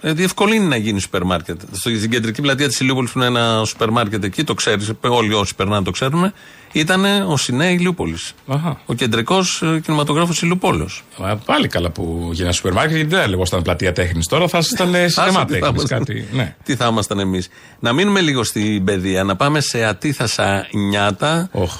διευκολύνει να γίνει σούπερ μάρκετ. Στην κεντρική πλατεία της Ηλιούπολης που είναι ένα σούπερ μάρκετ εκεί, το ξέρεις, όλοι όσοι περνάνε το ξέρουν, ήταν ο Σινέ Ηλιούπολης. Αχα. Ο κεντρικός κινηματογράφος Ηλιουπόλεω. Α, Πάλι καλά που γίνει ένα σούπερ μάρκετ, γιατί δεν λεγόταν πλατεία τέχνης. Τώρα θα ήσασταν σινεμά τέχνης. Κάτι. Ναι. Τι θα ήμασταν εμείς. Να μείνουμε λίγο στην παιδεία, να πάμε σε ατίθασα νιάτα. Όχ.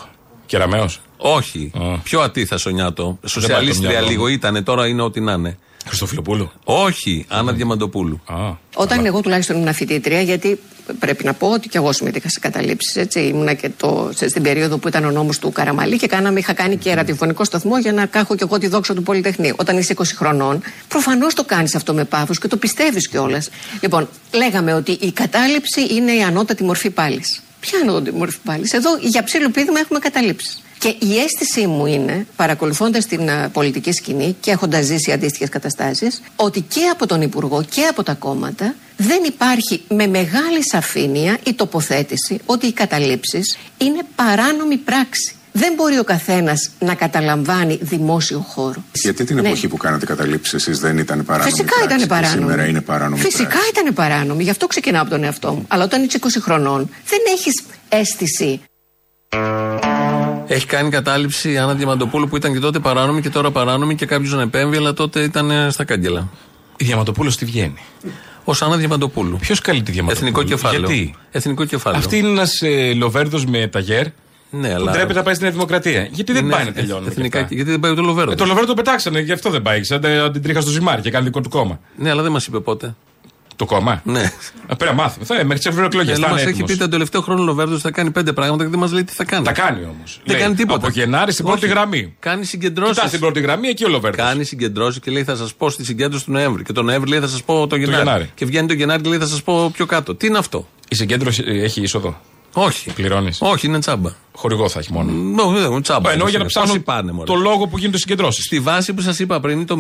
Κεραμαίος. Όχι. Α. Πιο ατίθασο νιάτο. πάει το Σοσιαλίστρια μυαλό μου. λίγο ήταν, τώρα είναι ό,τι να είναι. Χριστοφιλοπούλου; Όχι, Άννα Διαμαντοπούλου. Α. Όταν εγώ τουλάχιστον ήμουν φοιτήτρια, γιατί πρέπει να πω ότι και εγώ συμμετείχα σε καταλήψεις. Έτσι, ήμουνα και το, σε- στην περίοδο που ήταν ο νόμος του Καραμαλή και κάναμε, είχα κάνει και ραδιοφωνικό σταθμό για να κάχω και εγώ τη δόξα του Πολυτεχνείου. Όταν είσαι 20 χρονών, προφανώς το κάνεις αυτό με πάθος και το πιστεύεις κιόλας. Λοιπόν, λέγαμε ότι η κατάληψη είναι η ανώτατη μορφή πάλι. Ποια είναι η ανώτατη μορφή πάλι. Εδώ για ψήλο πείδημα έχουμε καταλήψεις. Και η αίσθησή μου είναι, παρακολουθώντας την α, πολιτική σκηνή και έχοντας ζήσει αντίστοιχες καταστάσεις, ότι και από τον Υπουργό και από τα κόμματα δεν υπάρχει με μεγάλη σαφήνεια η τοποθέτηση ότι οι καταλήψεις είναι παράνομη πράξη. Δεν μπορεί ο καθένας να καταλαμβάνει δημόσιο χώρο. Γιατί την Ναι. εποχή που κάνατε καταλήψεις εσείς δεν ήταν παράνομη Φυσικά πράξη ήταν και παράνομη. Σήμερα είναι παράνομη Φυσικά πράξη. ήταν παράνομη. Γι' αυτό ξεκινάω από τον εαυτό μου. Αλλά όταν είσαι 20 χρονών, δεν έχεις αίσθηση Έχει κάνει κατάληψη η Άννα Διαμαντοπούλου που ήταν και τότε παράνομη και τώρα παράνομη και κάποιος να επέμβει, αλλά τότε ήταν ε, στα κάγκελα. Η Διαματοπούλου τι βγαίνει; Ω Άννα Διαμαντοπούλου. Ποιος καλεί τη Διαματοπούλου. Εθνικό κεφάλαιο. Γιατί; Εθνικό κεφάλαιο. Αυτή είναι ένας ε, λοβέρδος με ταγέρ Ναι, που αλλά. ντρέπεται να πάει στην Νέα Δημοκρατία. Γιατί δεν είναι πάει να εθ- τελειώνει. Εθνικά, και αυτά. γιατί δεν πάει το Λοβέρδος. Ε, το λοβέρδο το πετάξανε, γι' αυτό δεν πάει. Σαν τε- την τρίχα στο ζυμάρι και κάνει δικό του κόμμα. Ναι, αλλά δεν μας είπε πότε. Το κόμμα. Ναι. Α, Πρέπει να μάθουμε. Θα, μέχρι τις ευρωεκλογές. Ε, θα μας είναι έχει έτοιμος. πει τον τελευταίο χρόνο ο Λοβέρδο θα κάνει πέντε πράγματα και δεν μας λέει τι θα κάνει. Τα κάνει όμως. Δεν κάνει τίποτα. Από Γενάρη στην πρώτη Όχι. γραμμή. Κάνει συγκεντρώσεις. Κοιτά στην πρώτη γραμμή, εκεί ο Λοβέρδος. Κάνει συγκεντρώσεις και λέει θα σας πω στη συγκέντρωση του Νοέμβρη. Και το Νοέμβρη λέει θα σας πω το Γενάρη. Γενάρη. Και βγαίνει το Γενάρη και λέει θα σας πω πιο κάτω. Τι είναι αυτό; Η συγκέντρωση ε, έχει είσοδο. Όχι. Πληρώνεις. Όχι, είναι τσάμπα. Χορηγό θα έχει μόνο. Νο, δεν, τσάμπα. Ε, Εννοώ για να Πόσοι ψάχνω πάνε, μωρέ. το λόγο που γίνονται συγκεντρώσεις. Στη βάση που σας είπα πριν είναι το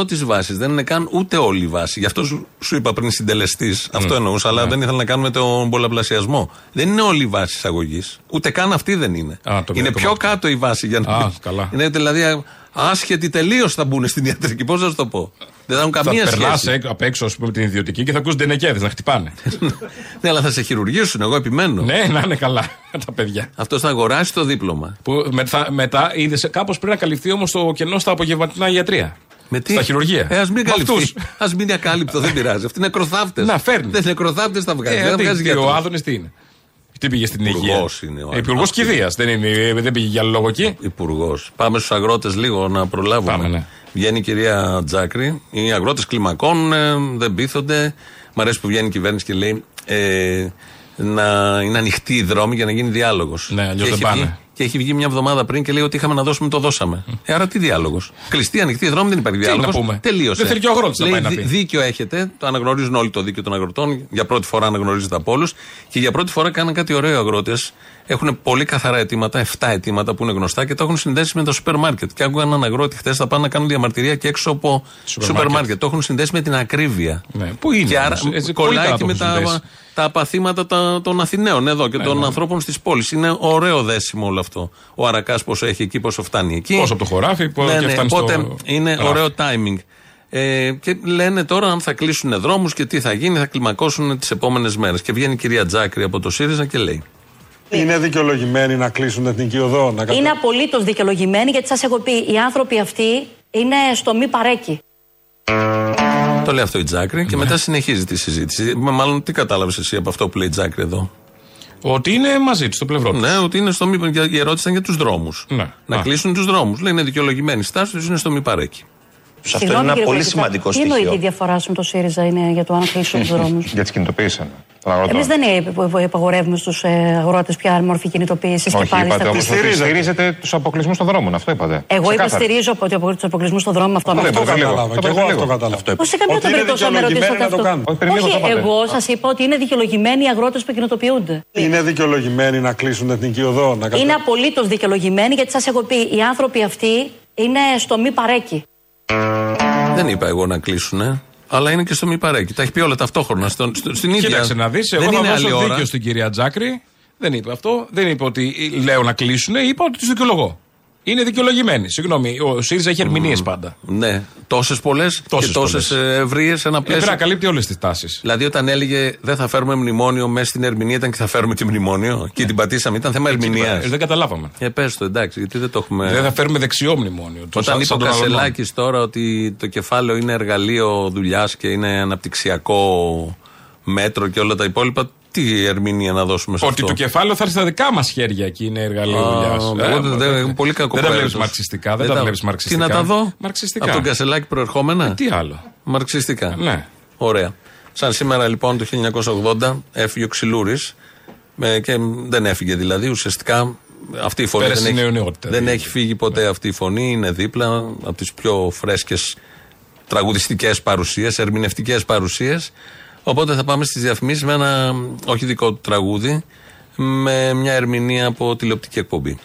0,8 της βάσης. Δεν είναι καν ούτε όλη η βάση. Γι' αυτό σου, σου είπα πριν συντελεστής. Αυτό εννοούσα, Ναι. αλλά δεν ήθελα να κάνουμε τον πολλαπλασιασμό. Δεν είναι όλη η βάση εισαγωγής. Ούτε καν αυτή δεν είναι. Α, το είναι 0,8. πιο κάτω η βάση για να. Α, καλά. <laughs> Είναι δηλαδή άσχετοι τελείως θα μπουν στην ιατρική. Πώς θα σου το πω; Δεν θα έχουν Θα καμία περνάς σχέση. απ' έξω ας πούμε, την ιδιωτική και θα ακούς ντενεκέδες να χτυπάνε. <laughs> ναι, αλλά θα σε χειρουργήσουν. Εγώ επιμένω. ναι, να είναι καλά <laughs> τα παιδιά. Αυτός θα αγοράσει το δίπλωμα. Που μετά, μετά είδες κάπως πρέπει να καλυφθεί όμως το κενό στα απογευματινά ιατρία. Με τι; Στα χειρουργεία. Ε, ας μην Με καλυφθεί. αυτούς. Α μην είναι ακάλυπτο, δεν πειράζει. Αυτοί είναι <laughs> ακροθάφτες. Να, φέρνει. Δεν είναι ακροθάφτες, τα βγάζει. Ε, δεν αντί, βγάζει και ο γιατρούς. Άδωνης τι είναι. Τι πήγε στην υγεία. Υπουργός είναι ο Υπουργός Άδωνης. Κηδείας. Δεν, είναι, ε, δεν πήγε για άλλο λόγο εκεί. Υπουργός. Πάμε στους αγρότες λίγο να προλάβουμε. Πάμε, ναι. Βγαίνει η κυρία Τζάκρη. Οι αγρότες κλιμακώνουν, ε, δεν πείθονται. Μ' αρέσει που βγαίνει η κυβέρνηση και λέει ε, να είναι ανοιχτή η δρόμη για να γίνει διάλογος. Ναι, αλλιώς δεν πάνε. Και έχει βγει μια εβδομάδα πριν και λέει ότι είχαμε να δώσουμε, το δώσαμε. Ε, άρα τι διάλογος. Κλειστή, ανοιχτή δρόμη, δεν υπάρχει Τι διάλογος. να πούμε. Τελείωσε. Δεν θέλει και ο αγρότης να Λέει, πάει να δι- πει. Δίκιο έχετε, το αναγνωρίζουν όλοι το δίκαιο των αγροτών. Για πρώτη φορά αναγνωρίζεται από όλους. Και για πρώτη φορά κάναν κάτι ωραίο οι αγρότες. Έχουν πολύ καθαρά αιτήματα, 7 αιτήματα που είναι γνωστά και τα έχουν συνδέσει με τα σούπερ μάρκετ. Και άκουγα έναν αγρότη χθες θα πάνε να κάνουν διαμαρτυρία και έξω από Σούπερ σούπερ μάρκετ. μάρκετ. Το έχουν συνδέσει με την ακρίβεια. Ναι, πού είναι Και άρα όμως, έτσι, πολύ κολλάει καλά και το με έχουν τα, συνδέσει. τα απαθήματα τα- των Αθηναίων εδώ και των ναι. ανθρώπων στις πόλεις. Είναι ωραίο δέσιμο όλο αυτό. Ο Αρακάς πόσο έχει εκεί, πόσο φτάνει εκεί. Πόσο από το χωράφι, πόσο ναι, και ναι, φτάνει οπότε στο είναι ράφι. ωραίο timing. Ε, και λένε τώρα αν θα κλείσουν δρόμους και τι θα γίνει, θα κλιμακώσουν τις επόμενες μέρες. Και βγαίνει η κυρία Τζάκρη από το ΣΥΡΙΖΑ και λέει. Είναι δικαιολογημένοι να κλείσουν την εθνική οδό, να Είναι απολύτως δικαιολογημένοι γιατί σας έχω πει, οι άνθρωποι αυτοί είναι στο μη παρέκει. Το λέει αυτό η Τζάκρη και μετά συνεχίζει τη συζήτηση. Μα Μάλλον τι κατάλαβες εσύ από αυτό που λέει η Τζάκρη εδώ; Ότι είναι μαζί του, στο πλευρό του. Ναι, ότι είναι στο μη. για- Η ερώτηση ήταν για τους δρόμους. Ναι. Να Α. κλείσουν τους δρόμους. Λέει είναι δικαιολογημένη η στάση τους, είναι στο μη παρέκει. Αυτό είναι ένα πολύ σημαντικό Τι εννοεί στοιχείο. η διαφορά σου με το ΣΥΡΙΖΑ είναι για το αν κλείσουν τους δρόμους; <laughs> Για τι κινητοποίησει. Των αγροτών. Εμείς δεν ε, υπαγορεύουμε στους αγρότες ποια μορφή κινητοποίησης και Όχι, πάλι είπατε στα όμως ότι στηρίζετε τους αποκλεισμούς των δρόμων. Αυτό είπατε. Εγώ Ξεκάθαρα. υποστηρίζω από τους αποκλεισμούς στον δρόμο αυτό. Αυτό αυτό. είπατε λίγο. κατάλαβα. Το Και εγώ είπατε αυτό λίγο. κατάλαβα. Πως σε καμία Ότι είναι περίπτωση θα με ρωτήσετε δικαιολογημένοι να το αυτό; κάνουν. Όχι, πριν λίγο το Όχι, είπατε. εγώ σας είπα ότι είναι δικαιολογημένοι οι αγρότες που κινητοποιούνται. Είναι δικαιολογημένοι να κλείσουν την εθνική οδό, να Είναι απολύτως δικαιολογημένοι γιατί σας έχω πει, οι άνθρωποι αυτοί είναι στο μη παρέκει. Δεν είπα εγώ να κλείσουν, αλλά είναι και στο μη παρέκει. Τα έχει πει όλα ταυτόχρονα. Στο, στο- στην ίδια. Κοίταξε να δεις. Εγώ Δεν θα είναι άλλη δώσω ώρα. δίκιο στην κυρία Τζάκρη. Δεν είπε αυτό. Δεν είπε ότι λέω να κλείσουν. Είπα ότι τους δικαιολογώ. Είναι δικαιολογημένοι. Συγγνώμη, ο ΣΥΡΙΖΑ έχει ερμηνείες πάντα. Ναι, τόσες πολλές και Τόσες τόσες πολλές. ευρείες ένα Πρέπει πλαίσιο. να καλύπτει όλες τις τάσεις. Δηλαδή, όταν έλεγε δεν θα φέρουμε μνημόνιο, μέσα στην ερμηνεία ήταν και θα φέρουμε και μνημόνιο. Και την πατήσαμε. Ήταν θέμα ερμηνείας. Δεν καταλάβαμε. Ε, πες το, εντάξει, γιατί δεν το έχουμε. Δεν θα φέρουμε δεξιό μνημόνιο. Το Όταν σαν- είπε ο σαν τον Αλωνό. Κασελάκης τώρα ότι το κεφάλαιο είναι εργαλείο δουλειάς και είναι αναπτυξιακό μέτρο και όλα τα υπόλοιπα, τι ερμηνεία να δώσουμε σε Ότι αυτό; το κεφάλαιο θα έρθει στα δικά μας χέρια και είναι εργαλείο Α, δουλειάς. εγώ δεν- δεν- είμαι πολύ Δεν τα κακοπροαίρετος. βλέπεις μαρξιστικά. Δεν Δεν τα τα- βλέπεις μαρξιστικά. Τι να τα δω; Μαρξιστικά. Από τον Κασελάκη προερχόμενα; Τι άλλο; Μαρξιστικά. Ναι. Ωραία. Σαν σήμερα λοιπόν το 1980 έφυγε ο Ξυλούρης. Και δεν έφυγε δηλαδή. Ουσιαστικά αυτή η φωνή Πέρασε δεν, η έχει, νεοναιότητα, δεν δηλαδή. έχει φύγει ποτέ αυτή η φωνή. Είναι δίπλα από τις πιο φρέσκες τραγουδιστικές παρουσίες, ερμηνευτικές παρουσίες. Οπότε θα πάμε στις διαφημίσεις με ένα όχι δικό του τραγούδι, με μια ερμηνεία από τηλεοπτική εκπομπή.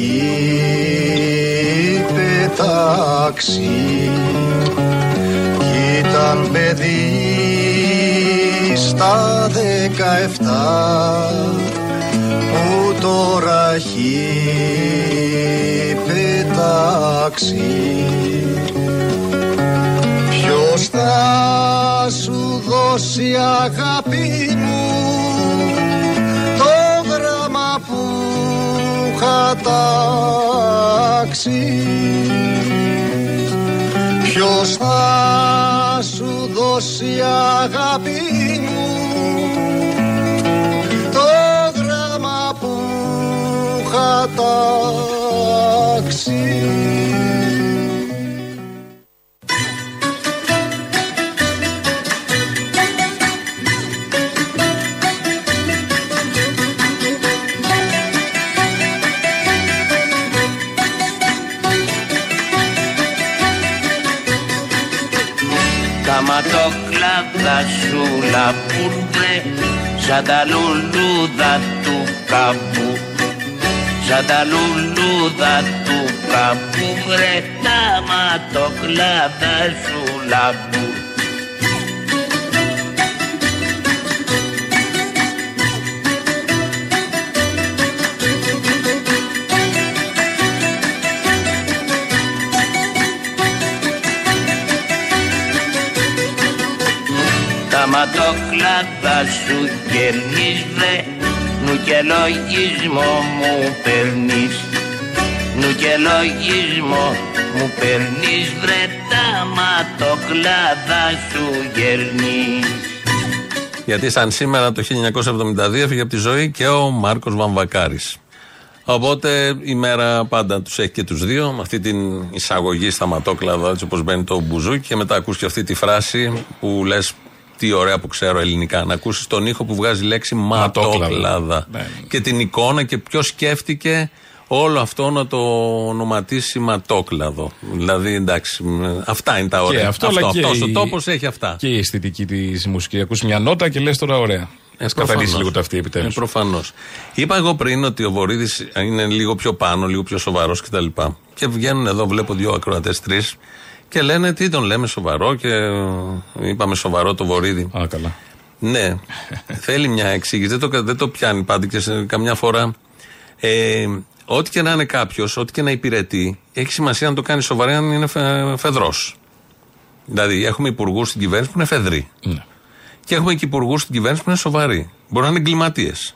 Έχει πετάξει Κι ήταν παιδί στα δεκαεφτά που τώρα έχει πετάξει. Ποιος θα σου δώσει αγάπη; Είχα τάξει Ποιος θα σου δώσει αγάπη μου; Το γράμμα που είχα τάξει Τα ματοκλάδα σου λαπούρνε σαν τα λουλούδα του καπού σαν τα λουλούδα του καπού βρε τα ματοκλάδα σου λαπούρνε ματοκλάδα σου κερνείς βρε Νου και λογισμό μου παίρνεις Νου και λογισμό μου παίρνεις βρε Τα ματοκλάδα σου γερνείς Γιατί σαν σήμερα το 1972 έφυγε από τη ζωή και ο Μάρκος Βαμβακάρης. Οπότε η μέρα πάντα τους έχει και τους δύο, με αυτή την εισαγωγή στα ματόκλαδα, έτσι όπως μπαίνει το μπουζούκι, και μετά ακούς και αυτή τη φράση που λες τι ωραία που ξέρω ελληνικά. Να ακούσεις τον ήχο που βγάζει η λέξη ματόκλαδα. Ναι. Και την εικόνα και ποιος σκέφτηκε όλο αυτό να το ονοματίσει ματόκλαδο. Δηλαδή εντάξει, μ, αυτά είναι τα ωραία. Και αυτό, αλλά και αυτός ο η- τόπος έχει αυτά. Και η αισθητική της μουσικής. Ακούς μια νότα και λες τώρα ωραία. Ε, Ας καθαρίσει προφανώς. λίγο τα αυτή Ε, επιτέλου. Προφανώς. Είπα εγώ πριν ότι ο Βορύδης είναι λίγο πιο πάνω, λίγο πιο σοβαρός κτλ. Και βγαίνουν εδώ, βλέπω δύο ακροατές, τρεις, και λένε τι τον λέμε σοβαρό και ε, είπαμε σοβαρό το Βορύδη. Α, καλά. Ναι, <laughs> θέλει μια εξήγηση. Δεν το, δεν το πιάνει πάντα και σε καμιά φορά. Ε, ό,τι και να είναι κάποιος, ό,τι και να υπηρετεί, έχει σημασία να το κάνει σοβαρά αν είναι φε, φεδρός. Δηλαδή, έχουμε υπουργούς στην κυβέρνηση που είναι φεδροί. Ναι. Και έχουμε και υπουργούς στην κυβέρνηση που είναι σοβαροί. Μπορεί να είναι εγκληματίες.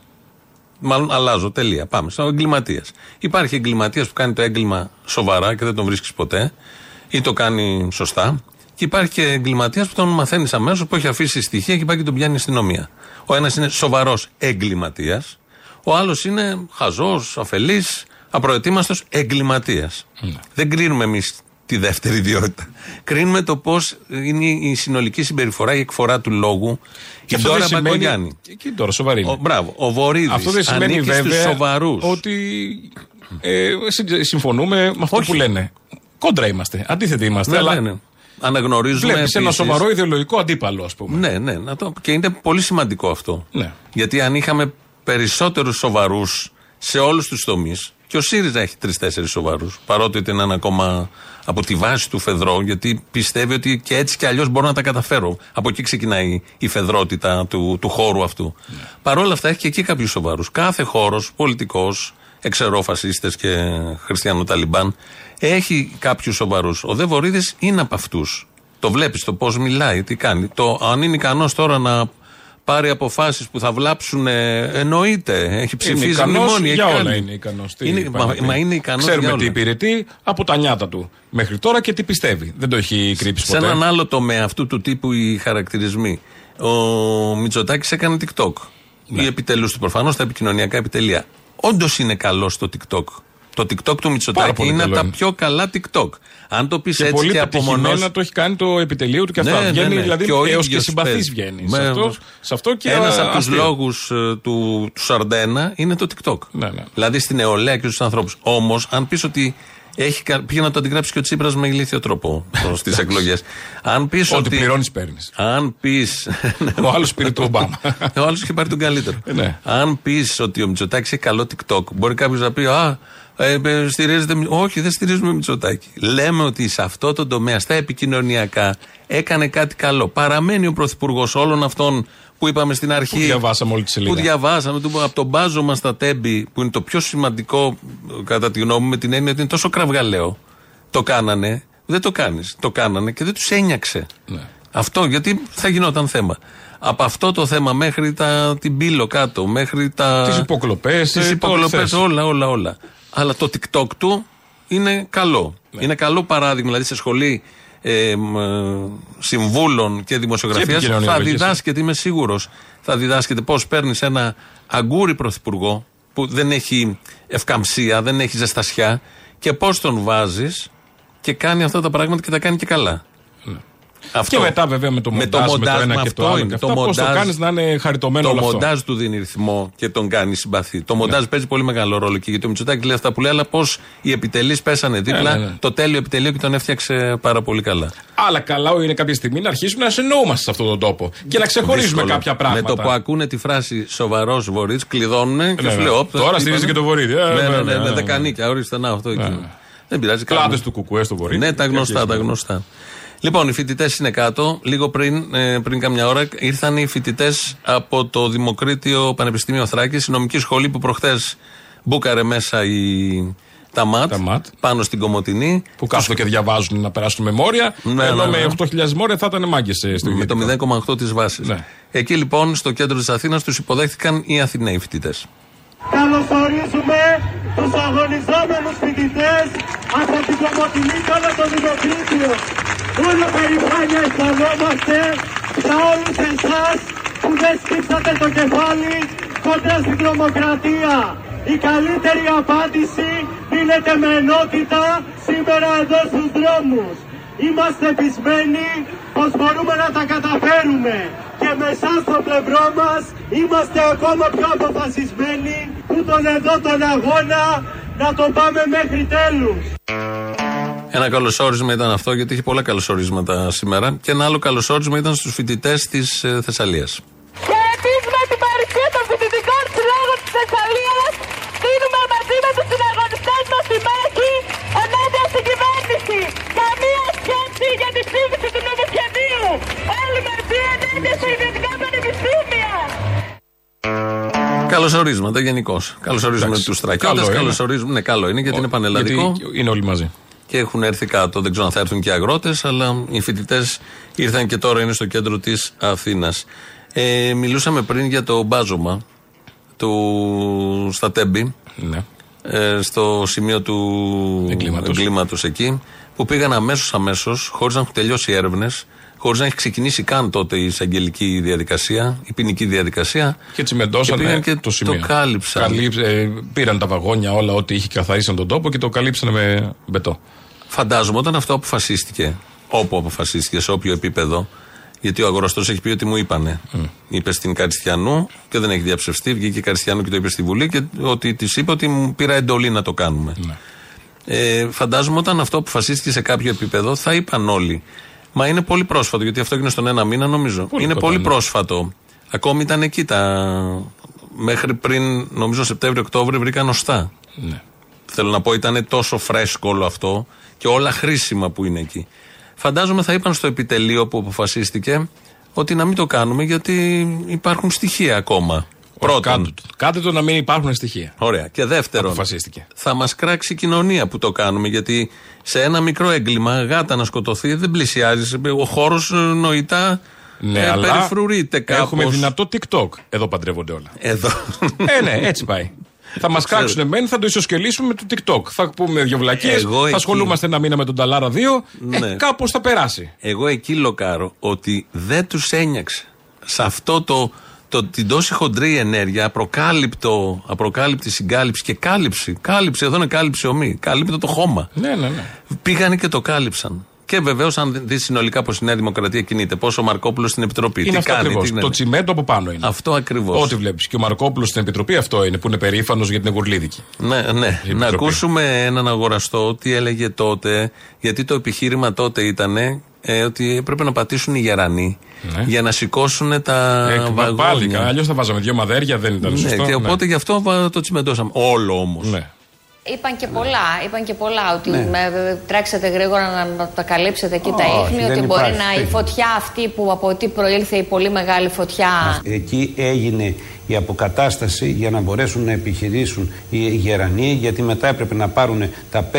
Μάλλον αλλάζω, τελεία. Πάμε. Σαν εγκληματία. Υπάρχει εγκληματίας που κάνει το έγκλημα σοβαρά και δεν τον βρίσκεις ποτέ ή το κάνει σωστά. Και υπάρχει και εγκληματίας που τον μαθαίνεις αμέσως, που έχει αφήσει στοιχεία και πάει και τον πιάνει η αστυνομία. Ο ένας είναι σοβαρός εγκληματίας, ο άλλος είναι χαζός, αφελής, απροετοίμαστος εγκληματίας. Δεν κρίνουμε εμείς τη δεύτερη ιδιότητα. Κρίνουμε το πώς είναι η συνολική συμπεριφορά, η εκφορά του λόγου. Και η αυτό Ντόρα δεν σημαίνει. Μπακογιάννη. Και τώρα, σοβαρή. είναι. Ο, μπράβο, ο Βορύδης Αυτό δεν σημαίνει ανήκει στους βέβαια σοβαρούς. ότι ε, συν- συμφωνούμε με αυτό Όχι. που λένε. Κόντρα είμαστε. Αντίθετοι είμαστε. Ναι, αλλά ναι, ναι. Αναγνωρίζουμε Βλέπεις ένα επίσης- σοβαρό ιδεολογικό αντίπαλο, ας πούμε. Ναι, ναι. Να το... Και είναι πολύ σημαντικό αυτό. Ναι. Γιατί αν είχαμε περισσότερους σοβαρούς σε όλους τους τομείς, και ο ΣΥΡΙΖΑ έχει τρει-τέσσερι σοβαρούς, παρότι ότι είναι ένα ακόμα από τη βάση του φεδρό, γιατί πιστεύει ότι και έτσι και αλλιώς μπορώ να τα καταφέρω. Από εκεί ξεκινάει η φεδρότητα του, του χώρου αυτού. Παρ' όλα αυτά έχει και εκεί κάποιους σοβαρούς. Κάθε χώρος, πολιτικός, εξαιρόφασίστε και χριστιανοταλιμπάν, έχει κάποιους σοβαρούς. Ο Δε Βορύδης είναι από αυτούς. Το βλέπεις το πώς μιλάει, τι κάνει. Το αν είναι ικανός τώρα να πάρει αποφάσεις που θα βλάψουν. ε, εννοείται. Έχει ψηφίσει ικανός μνημόνια. έχει για όλα κάνει. είναι ικανός. Είναι- μα, μα είναι ικανός Ξέρουμε για τι όλα. υπηρετεί από τα νιάτα του μέχρι τώρα και τι πιστεύει. Δεν το έχει κρύψει Σε ποτέ. έναν άλλο τομέα αυτού του τύπου οι χαρακτηρισμοί. Ο Μητσοτάκης έκανε TikTok. Ναι. Ή επιτελού του προφανώς τα επικοινωνιακά επιτελεία. Όντως είναι καλός στο TikTok. Το TikTok του Μητσοτάκη πολύ είναι από καλό τα είναι. πιο καλά TikTok. Αν το πεις Και έτσι πολύ και πετυχημένα απομονώσει. το έχει κάνει το επιτελείο του και αυτά. Ναι, ναι, βγαίνει ναι. δηλαδή Και ο έως και ίδιος συμπαθή παίζει. βγαίνει. Ναι, σε, αυτό, ναι. σε αυτό και Ένας α, από τους αστείο. λόγους του, του 41 είναι το TikTok. Ναι, ναι. Δηλαδή στην νεολαία και στους ανθρώπους. Όμως, αν πεις ότι έχει, κα- πήγε να το αντιγράψει και ο Τσίπρας με ηλίθιο τρόπο στι εκλογές. Αν πεις Ό,τι ότι. πληρώνεις, παίρνεις. Αν πει. Ο άλλος πήρε του Ομπάμα. Ο άλλος είχε πάρει τον καλύτερο. Ε, ναι. Αν πεις ότι ο Μητσοτάκης έχει καλό TikTok, μπορεί κάποιος να πει Α, ε, ε, στηρίζετε. Μη-». Όχι, δεν στηρίζουμε Μητσοτάκη. Λέμε ότι σε αυτό το τομέα, στα επικοινωνιακά, έκανε κάτι καλό. Παραμένει ο πρωθυπουργός όλων αυτών που είπαμε στην αρχή. Που διαβάσαμε όλη τη σελίδα. Που διαβάσαμε. του- Από τον μπάζωμα στα τέμπη, που είναι το πιο σημαντικό, κατά τη γνώμη μου, με την έννοια ότι είναι τόσο κραυγαλαίο. Το κάνανε. Δεν το κάνεις. Το κάνανε και δεν τους ένιαξε. Ναι. Αυτό γιατί θα γινόταν θέμα. Από αυτό το θέμα μέχρι τα, την πύλο κάτω, μέχρι τα. Τις υποκλοπές, Τις ε, υποκλοπές, ό,τι θες. όλα, όλα, όλα. Αλλά το TikTok του είναι καλό. Ναι. Είναι καλό παράδειγμα. Δηλαδή σε σχολή ε, μ, ε, συμβούλων και δημοσιογραφίας θα επικοινωνιολογίας. διδάσκεται, είμαι σίγουρος, θα διδάσκεται πώς παίρνεις ένα αγκούρι πρωθυπουργό που δεν έχει ευκαμψία, δεν έχει ζεστασιά και πώς τον βάζεις και κάνει αυτά τα πράγματα και τα κάνει και καλά. Αυτό. Και μετά βέβαια με το Με μοντάζ, με το ένα με και αυτό το άλλο είναι. και αυτά, πώς το κάνεις να είναι χαριτωμένο Το όλο αυτό; μοντάζ του δίνει ρυθμό και τον κάνει συμπαθή. Το μοντάζ παίζει πολύ μεγάλο ρόλο και γιατί ο Μητσοτάκη λέει αυτά που λέει, αλλά πώς οι επιτελείς πέσανε δίπλα. ναι, ναι. Το τέλειο επιτελείο και τον έφτιαξε πάρα πολύ καλά. Αλλά καλά είναι κάποια στιγμή να αρχίσουμε να συνεννοούμαστε σε αυτόν τον τόπο και να ξεχωρίζουμε Δύσκολο. κάποια πράγματα. Με το που ακούνε τη φράση σοβαρός βορρή, κλειδώνουν και Ναι, σου ναι. λέει, «Όπ, Τώρα είπανε». στηρίζει και το Βορύδη. Ε, Ναι, ναι, βέβαια, ναι, ναι, με ναι. δεκανίκια, ορίστε να αυτό εκεί. Δεν πειράζει. Κλάδε κάνουμε. του Κουκουέ στο Βορύδη. Ναι, τα γνωστά, τα γνωστά. Λοιπόν, οι φοιτητές είναι κάτω. Λίγο πριν, ε, πριν καμιά ώρα, ήρθαν οι φοιτητές από το Δημοκρίτιο Πανεπιστήμιο Θράκης, η νομική σχολή που προχθές μπούκαρε μέσα η τα ΜΑΤ, πάνω στην Κομωτινή. Που κάθονται και διαβάζουν να περάσουν με μόρια. Ναι, ενώ ναι, ναι. με 8.000 μόρια θα ήταν μάγκες στο με το ηγετικό. 0,8 της βάσης. Ναι. Εκεί λοιπόν στο κέντρο της Αθήνας τους υποδέχτηκαν οι Αθηναίοι φοιτητές. Καλωσορίζουμε τους αγωνιζόμενους φοιτητές από την Κομωτινή και όλο το Δημοκρίτιο. Όλο περηφάνεια αισθανόμαστε για όλους εσάς που δεν σκύψατε το κεφάλι κοντά στην τρομοκρατία. Η καλύτερη απάντηση δίνεται με ενότητα σήμερα εδώ στους δρόμους. Είμαστε πεισμένοι πως μπορούμε να τα καταφέρουμε και με εσάς στο πλευρό μας είμαστε ακόμα πιο αποφασισμένοι που τον εδώ τον αγώνα να το πάμε μέχρι τέλους. Ένα καλωσόρισμα ήταν αυτό, γιατί είχε πολλά καλωσορίσματα σήμερα. Και ένα άλλο καλωσόρισμα ήταν στους φοιτητές της Θεσσαλίας. Και εμείς με την παρουσία των φοιτητικών συλλόγων της Θεσσαλίας δίνουμε μαζί με τους συναγωνιστές μας τη μάχη ενάντια στην κυβέρνηση. Καμία σκέψη για τη ψήφιση του νομοσχεδίου. Όλοι μαζί ενάντια στα ιδιωτικά πανεπιστήμια. Καλωσορίσματα γενικώς. Καλωσορίζουμε Εντάξει, τους στρατιώτες. καλό είναι. Καλωσορίζουμε. Ναι, καλό είναι γιατί είναι πανελλαδικό. Γιατί είναι όλοι μαζί. Και έχουν έρθει κάτω. Δεν ξέρω αν θα έρθουν και αγρότες, αλλά οι φοιτητές ήρθαν και τώρα είναι στο κέντρο της Αθήνας. Ε, μιλούσαμε πριν για το μπάζωμα του στα Τέμπη. Ναι. ε, στο σημείο του Εγκλήματος. εγκλήματος εκεί, που πήγαν αμέσως αμέσως, χωρίς να έχουν τελειώσει οι έρευνες, χωρίς να έχει ξεκινήσει καν τότε η εισαγγελική διαδικασία, η ποινική διαδικασία. Και τσιμεντώσανε πήγαν και το σημείο. κάλυψαν. Καλύψ- ε, πήραν τα βαγόνια όλα ό,τι είχε καθαρίσει τον τόπο και το καλύψανε με μπετό. Φαντάζομαι όταν αυτό αποφασίστηκε, όπου αποφασίστηκε, σε όποιο επίπεδο, γιατί ο αγοραστός έχει πει ότι μου είπανε. Είπε στην Καριστιανού και δεν έχει διαψευστεί. Βγήκε η Καριστιανού και το είπε στη Βουλή και ότι της είπε ότι μου πήρα εντολή να το κάνουμε. Ε, φαντάζομαι όταν αυτό αποφασίστηκε σε κάποιο επίπεδο θα είπαν όλοι. Μα είναι πολύ πρόσφατο, γιατί αυτό έγινε στον ένα μήνα νομίζω. Πολύ είναι κοντά, πολύ ναι. πρόσφατο. Ακόμη ήταν εκεί τα. Μέχρι πριν, νομίζω Σεπτέμβριο-Οκτώβριο, βρήκαν οστά. Ναι. Θέλω να πω, ήταν τόσο φρέσκο όλο αυτό και όλα χρήσιμα που είναι εκεί. Φαντάζομαι θα είπαν στο επιτελείο που αποφασίστηκε ότι να μην το κάνουμε γιατί υπάρχουν στοιχεία ακόμα. Πρώτον. Κάντε το. Κάντε το να μην υπάρχουν στοιχεία. Ωραία. Και δεύτερον, Αποφασίστηκε. θα μας κράξει η κοινωνία που το κάνουμε. Γιατί σε ένα μικρό έγκλημα, γάτα να σκοτωθεί, δεν πλησιάζεις. Ο χώρος νοητά Ναι, ε, αλλά περιφρουρείται κάπως. έχουμε δυνατό TikTok. Εδώ παντρεύονται όλα. Εδώ. ε, ναι, έτσι πάει. <laughs> Θα μας κράξουν μεν, θα το ισοσκελίσουμε με το TikTok. Θα πούμε δύο βλακίες. Εγώ Θα εκεί- ασχολούμαστε ένα μήνα με τον Ταλάρα 2. Ναι. Ε, Κάπως θα περάσει. Εγώ εκεί λοκάρω ότι δεν τους ένιωξε σε αυτό το, το, την τόση χοντρή ενέργεια, απροκάλυπτο, απροκάλυπτη συγκάλυψη και κάλυψη. Κάλυψη, εδώ είναι κάλυψη ομή. Κάλυπτε το χώμα. Ναι, ναι, ναι. Πήγανε και το κάλυψαν. Και βεβαίως, αν δεις συνολικά πώς η Νέα Δημοκρατία κινείται, πόσο ο Μαρκόπουλος στην Επιτροπή, Είναι τι αυτό κάνει, ακριβώς. τι Το τσιμέντο από πάνω είναι. Αυτό ακριβώς. Ό,τι βλέπεις. Και ο Μαρκόπουλος στην Επιτροπή αυτό είναι που είναι περήφανος για την Εγουρλίδικη. Ναι, ναι. Η Να Επιτροπή. ακούσουμε έναν αγοραστό τι έλεγε τότε, γιατί το επιχείρημα τότε ήταν ε, ότι έπρεπε να πατήσουν οι γερανοί Ναι. για να σηκώσουν τα Ε, βαγόνια. πάλι, αλλιώς θα βάζαμε δύο μαδέρια, δεν ήταν Ναι, σωστό. και οπότε γι' αυτό βα- το τσιμεντώσαμε. Όλο όμως. Ναι. Είπαν και πολλά, είπαν και πολλά ότι Ναι. με, τρέξετε γρήγορα να, να τα καλύψετε εκεί τα Όχι, ίχνη, δεν ότι μπορεί υπάρχει. να η φωτιά αυτή που από τι προήλθε η πολύ μεγάλη φωτιά. Εκεί έγινε η αποκατάσταση για να μπορέσουν να επιχειρήσουν οι γερανοί γιατί μετά έπρεπε να πάρουν τα 5-6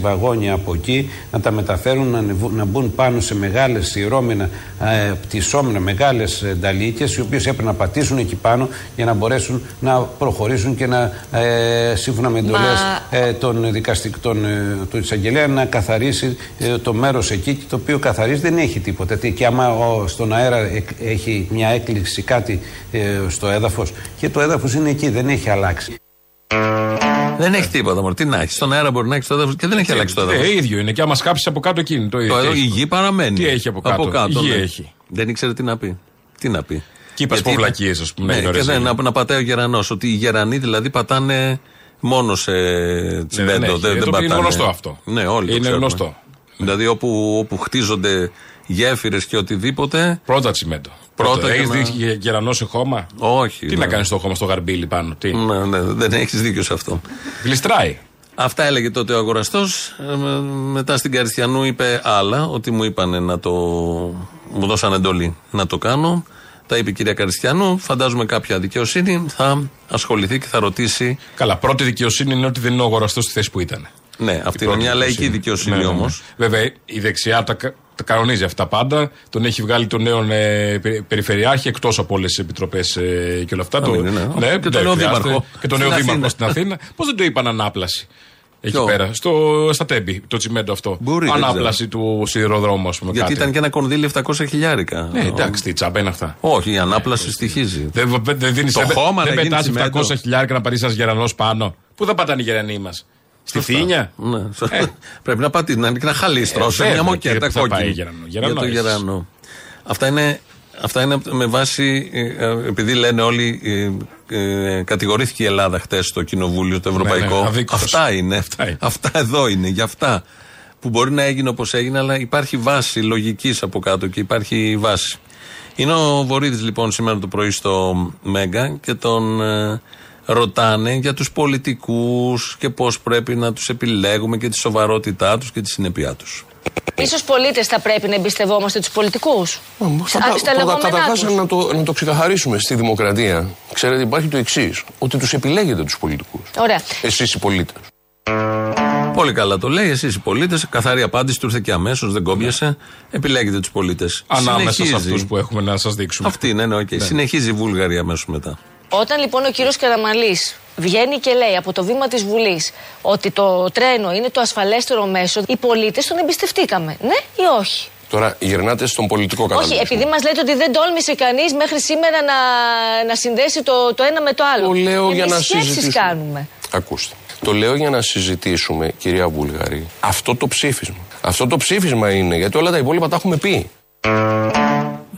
βαγόνια από εκεί να τα μεταφέρουν να, ανεβού- να μπουν πάνω σε μεγάλες σειρώμενα ε, πτυσσόμενα μεγάλες ε, νταλίκες οι οποίες έπρεπε να πατήσουν εκεί πάνω για να μπορέσουν να προχωρήσουν και να ε, σύμφωνα με εντολές ε, των δικαστικών ε, του εισαγγελέα να καθαρίσει ε, το μέρος εκεί και το οποίο καθαρίζει δεν έχει τίποτα. Τι- και άμα ο, στον αέρα εκ- έχει μια έκκληση κάτι ε, στο έδαφος και το έδαφος είναι εκεί δεν έχει αλλάξει Δεν έχει τίποτα. Μωρέ. Τι να έχει. Στον αέρα μπορεί να έχει το έδαφος και δεν έχει αλλάξει το έδαφος. Ε, ίδιο είναι. Και άμα σκάψεις από κάτω εκείνη το ίδιο. Το Τι έδαφο, η έχει; γη παραμένει. Τι έχει από κάτω; Η γη ναι. έχει. Δεν ήξερε τι να πει. Τι να πει. Και είπα Γιατί- σποβλακίες, ας πούμε, Ναι, είναι και ωραίες δεν, είναι. να, να πατάει ο γερανός. Ότι οι γερανοί δηλαδή πατάνε μόνο σε τσιμέντο. έχει. δεν, Ε, δεν το είναι πατάνε. γνωστό αυτό. Ναι, όλοι το Είναι ξέρουμε. γνωστό. Δηλαδή όπου, όπου χτίζονται γέφυρες και οτιδήποτε. Πρώτα τσιμέντο. Πρώτα Έχεις για να- δει γε- γερανό σε χώμα; Όχι. Τι ναι. να κάνεις στο χώμα στο γαρμπίλι πάνω. Τι; Ναι, ναι, δεν έχεις δίκιο σε αυτό. Γλιστράει. Αυτά έλεγε τότε ο αγοραστός. μετά στην Καριστιανού είπε άλλα, ότι μου είπανε να το. μου δώσαν εντολή να το κάνω. Τα είπε η κυρία Καριστιανού. Φαντάζομαι κάποια δικαιοσύνη θα ασχοληθεί και θα ρωτήσει. Καλά, πρώτη δικαιοσύνη είναι ότι δεν είναι ο αγοραστός στη θέση που ήταν. Ναι, αυτή Η είναι πρώτη μια λαϊκή δικαιοσύνη Ναι, ναι, ναι. όμως. Βέβαια, η δεξιά τα, κα- τα κανονίζει αυτά πάντα. Τον έχει βγάλει τον νέο ε, περι- περιφερειάρχη εκτός από όλες τις επιτροπές ε, και όλα αυτά. Να Το- μην είναι, ναι. Και τον δεν νέο χρειάζεται. δήμαρχο Και τον στην νέο δήμαρχο Αθήνα. στην Αθήνα. Πώς δεν το είπαν ανάπλαση. Εκεί Ποιο; πέρα, στο, στα τέμπη, το τσιμέντο αυτό. Μπορεί, δεν Ανάπλαση του σιδηροδρόμου, ας πούμε. Γιατί κάτι. ήταν και ένα κονδύλι 700 χιλιάρικα. Ναι, εντάξει, τι τσάμπα είναι αυτά. Όχι, η ανάπλαση στοιχίζει. Δεν, δεν, δίνεις, Το δεν, χώμα δεν να γίνει πετάς τσιμέντο. 700 χιλιάρικα να πατήσει ένας γερανός πάνω. Πού θα πατάνε οι γερανοί μας, Στη Σωστά. Θήνια. Ναι, σωστά. Πρέπει να πατήσει, να είναι και ένα χαλίστρο, Ε, σε βέβαια, μια και μοκέτα πού θα πάει κόκκινη. γερανό. Για Γερανό το είσαι. γερανό. Αυτά είναι, αυτά είναι με βάση, ε, ε, επειδή λένε όλοι, ε, ε, κατηγορήθηκε η Ελλάδα χτες στο Κοινοβούλιο, το Ευρωπαϊκό. ναι, αδίκως. αυτά, είναι. Αυτά είναι. Αυτά εδώ είναι, για αυτά. Που μπορεί να έγινε όπως έγινε, αλλά υπάρχει βάση λογικής από κάτω και υπάρχει βάση. Είναι ο Βορύδης λοιπόν σήμερα το πρωί στο Μέγκα και τον ε, ρωτάνε για τους πολιτικούς και πώς πρέπει να τους επιλέγουμε και τη σοβαρότητά τους και τη συνέπειά τους. Ίσως πολίτες θα πρέπει να εμπιστευόμαστε τους πολιτικούς; Θα Α, στα λεγόμενά Καταρχά τους. να το, να το ξεκαθαρίσουμε στη δημοκρατία. Ξέρετε, υπάρχει το εξής: Ότι τους επιλέγετε τους πολιτικούς. Ωραία. Εσείς οι πολίτες. Πολύ καλά το λέει. Εσείς οι πολίτες, καθαρή απάντηση του ήρθε και αμέσως, δεν κόμπιασε. Επιλέγετε τους πολίτες. Ανάμεσα σε αυτούς που έχουμε να σας δείξουμε. Αυτή είναι, ναι, οκ. Συνεχίζει η Βούλγαρη αμέσως μετά. Όταν λοιπόν ο κύριος Καραμαλής βγαίνει και λέει από το βήμα της Βουλής ότι το τρένο είναι το ασφαλέστερο μέσο, οι πολίτες τον εμπιστευτήκαμε. Ναι ή όχι; Τώρα γυρνάτε στον πολιτικό Όχι, κατάλογο. επειδή μας λέτε ότι δεν τόλμησε κανείς μέχρι σήμερα να, να συνδέσει το, το ένα με το άλλο. Το λέω Εμείς για να σκέψεις συζητήσουμε. κάνουμε. Ακούστε. Το λέω για να συζητήσουμε, κυρία Βούλγαρη, αυτό το ψήφισμα. Αυτό το ψήφισμα είναι γιατί όλα τα υπόλοιπα τα έχουμε πει.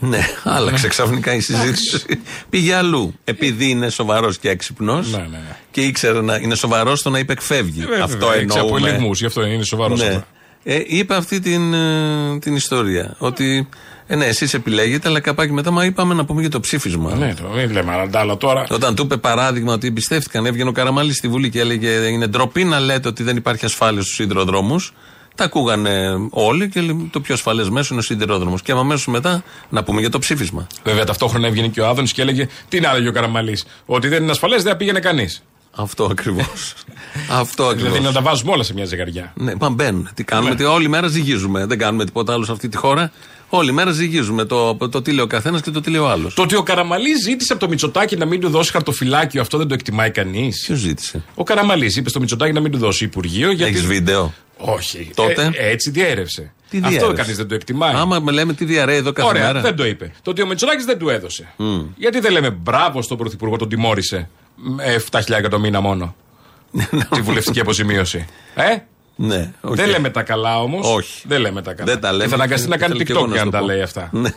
Ναι, άλλαξε ξαφνικά η συζήτηση. Πήγε αλλού. Επειδή είναι σοβαρός και έξυπνος Ναι, ναι, ναι. και ήξερε να είναι σοβαρός στο να υπεκφεύγει. Ε, βέβαια, Αυτό έξι από εννοούμε. ελιγμούς, γι' αυτό είναι σοβαρός Ναι. αυτό. Ε, είπε αυτή την, ε, την ιστορία. Ότι ε, ναι, εσείς επιλέγετε, αλλά καπάκι μετά μα είπαμε να πούμε για το ψήφισμα. Ναι, το μην λέμε άλλα τα άλλα τώρα. Όταν του είπε παράδειγμα ότι εμπιστεύτηκαν, έβγαινε ο Καραμαλή στη Βουλή και έλεγε Είναι ντροπή να λέτε ότι δεν υπάρχει ασφάλεια στους σιδηροδρόμους. Τα ακούγανε όλοι και λέει, το πιο ασφαλές μέσο είναι ο σιδηρόδρομος. Και αμέσως μετά να πούμε για το ψήφισμα. Βέβαια, ταυτόχρονα έβγαινε και ο Άδωνης και έλεγε τι να έλεγε ο Καραμαλής. Ότι δεν είναι ασφαλές, δεν θα πήγαινε κανείς. Αυτό ακριβώς. <laughs> Αυτό ακριβώς. Δηλαδή να τα βάζουμε όλα σε μια ζυγαριά. Ναι, μα μπαίνουν. Τι κάνουμε, τι, όλη μέρα ζυγίζουμε. Δεν κάνουμε τίποτα άλλο σε αυτή τη χώρα. Όλη μέρα ζυγίζουμε το, το τι λέει ο καθένας και το τι λέει ο άλλος. Το ότι ο Καραμαλής ζήτησε από το Μητσοτάκι να μην του δώσει χαρτοφυλάκιο, αυτό δεν το εκτιμάει κανείς. Ποιος ζήτησε; Ο Καραμαλής είπε στο Μητσοτάκι να μην του δώσει Υπουργείο. Γιατί... Έχεις βίντεο; Όχι. Τότε; Ε, έτσι διέρευσε. Τι Αυτό διέρευσε; κανείς δεν το εκτιμάει. Άμα με λέμε τι διαρρέει εδώ κάθε Ωραία, μέρα. δεν το είπε. Το ότι ο Μητσοτάκης δεν του έδωσε. Γιατί δεν λέμε μπράβο στον Πρωθυπουργό, τον τιμώρησε. με 7.000 το μήνα μόνο; <laughs> Τη βουλευτική αποζημίωση. Ε; Ναι, οκ. Δεν λέμε τα καλά όμως. Όχι. Δεν λέμε τα καλά. Δεν τα λέμε. Και θα αναγκαστεί να κάνει Θέλω και εγώ TikTok να για σου να το τα πω. λέει αυτά. Ναι.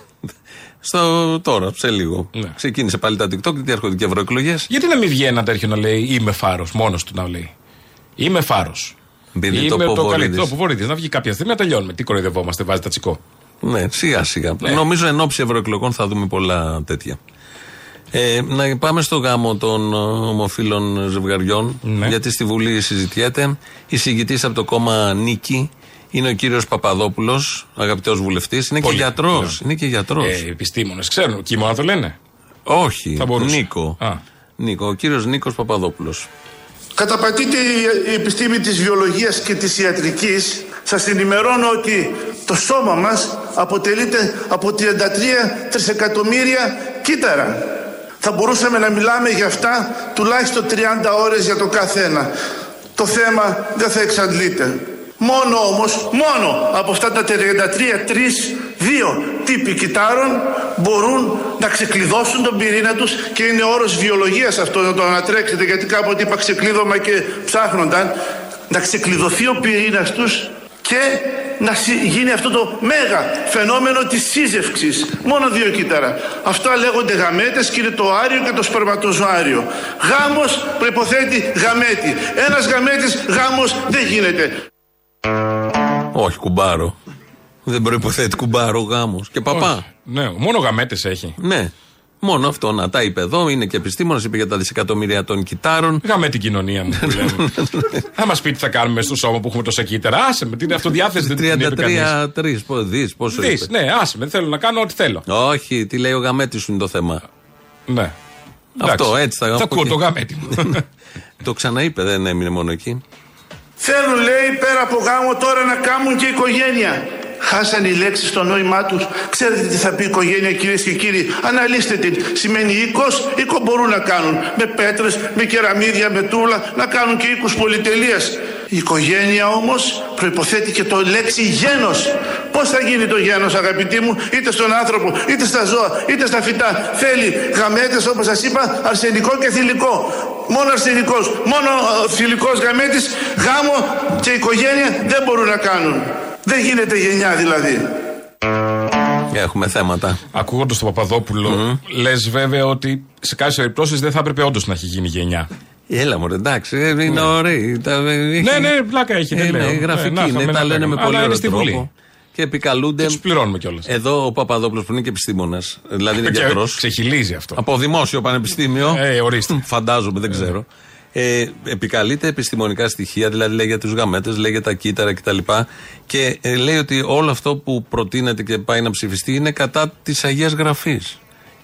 Στο, τώρα, σε λίγο. Ναι. Ξεκίνησε πάλι τα TikTok γιατί έρχονται και ευρωεκλογές. Γιατί να μην βγει ένα τέτοιο να λέει Είμαι φάρος, μόνος του να λέει. Είμαι φάρος. Επειδή το Είμαι πω το Βορίδης. καλύτερο που Βορίδης. Να βγει κάποια στιγμή να τελειώνουμε. Τι κοροϊδευόμαστε, βάζει τα τσικό. Ναι, σιγά σιγά. Ναι. Νομίζω εν όψει ευρωεκλογών θα δούμε πολλά τέτοια. Ε, να πάμε στο γάμο των ε, ομοφύλων ζευγαριών. Ναι. Γιατί στη Βουλή συζητιέται. Η από το κόμμα Νίκη είναι ο κύριος Παπαδόπουλος, αγαπητός βουλευτής. Είναι Πολύ, και γιατρός. ναι. Είναι και γιατρός. Ε, Επιστήμονες ξέρουν. Κείμενα το λένε. Όχι. θα μπορούσε. Νίκο. Α. Νίκο. Ο κύριος Νίκος Παπαδόπουλος. Καταπατείται η- η επιστήμη της βιολογίας και της ιατρικής. Σας ενημερώνω ότι το σώμα μας αποτελείται από 33 τρισεκατομμύρια κύτταρα. Θα μπορούσαμε να μιλάμε για αυτά τουλάχιστον 30 ώρες για το καθένα. Το θέμα δεν θα εξαντλείται. Μόνο όμως, μόνο από αυτά τα 33, τρεις, δύο τύποι κυτάρων μπορούν να ξεκλειδώσουν τον πυρήνα τους και είναι όρος βιολογίας αυτό να το ανατρέξετε γιατί κάποτε είπα ξεκλείδωμα και ψάχνονταν να ξεκλειδωθεί ο πυρήνας τους και να συ- γίνει αυτό το μέγα φαινόμενο της σύζευξης. Μόνο δύο κύτταρα. Αυτά λέγονται γαμέτες και είναι το άριο και το σπερματοζωάριο. Γάμος προϋποθέτει γαμέτη. Ένας γαμέτης γάμος δεν γίνεται. Όχι, κουμπάρο. Δεν προποθέτει κουμπάρο γάμος. Και παπά. Όχι. Ναι, μόνο γαμέτες έχει. Ναι. Μόνο αυτό να τα είπε εδώ, είναι και επιστήμονας, είπε για τα δισεκατομμύρια των κυτάρων. Γαμέ την κοινωνία μου που λέμε. θα μας πει τι θα κάνουμε στο σώμα που έχουμε τόσα κύτταρα. Άσε με την αυτοδιάθεση δεν την είπε κανείς. 33 δι, πόσο Δεις, είπε. ναι, άσε με, θέλω να κάνω ό,τι θέλω. Όχι, τι λέει ο γαμέτης σου είναι το θέμα. Ναι. Αυτό Εντάξει. έτσι θα Θα από ακούω εκεί. το γαμέτη μου. <laughs> Το ξαναείπε, δεν έμεινε μόνο εκεί. Θέλουν λέει πέρα από γάμο τώρα να κάνουν και οικογένεια. Χάσαν οι λέξεις στο νόημά τους. Ξέρετε τι θα πει οικογένεια κυρίες και κύριοι; Αναλύστε την. Σημαίνει οίκος, οίκο μπορούν να κάνουν. Με πέτρες, με κεραμίδια, με τούλα, να κάνουν και οίκους πολυτελείας. Η οικογένεια όμως προϋποθέτει και το λέξη γένος. Πώς θα γίνει το γένος αγαπητοί μου, είτε στον άνθρωπο, είτε στα ζώα, είτε στα φυτά. Θέλει γαμέτες όπως σας είπα, αρσενικό και θηλυκό. Μόνο αρσενικός, μόνο ε, θηλυκός γαμέτης, γάμο και οικογένεια δεν μπορούν να κάνουν. Δεν γίνεται γενιά δηλαδή. Έχουμε θέματα. Ακούγοντας τον Παπαδόπουλο, λες βέβαια ότι σε κάποιες περιπτώσεις δεν θα έπρεπε όντως να έχει γίνει γενιά. Έλα μου, εντάξει, ε, είναι ωραίοι. Τα- έχει- Ναι, ναι, πλάκα έχει, δεν Είναι λέω. γραφική, Ναι, να είναι, είχαμε τα ένα λένε με πράγμα. πολύ Αλλά είναι ωραίο στη Βουλή. τρόπο. Και επικαλούνται. Και του πληρώνουμε κιόλας. Εδώ ο Παπαδόπουλος που είναι και επιστήμονας, δηλαδή είναι <laughs> Και γιατρό. Ξεχυλίζει αυτό. Από δημόσιο πανεπιστήμιο. Ε, ορίστε. Φαντάζομαι, δεν ξέρω. Ε, επικαλείται επιστημονικά στοιχεία, δηλαδή λέει για τους γαμέτες, λέει για τα κύτταρα κτλ. Και ε, λέει ότι όλο αυτό που προτείνεται και πάει να ψηφιστεί είναι κατά της Αγίας Γραφής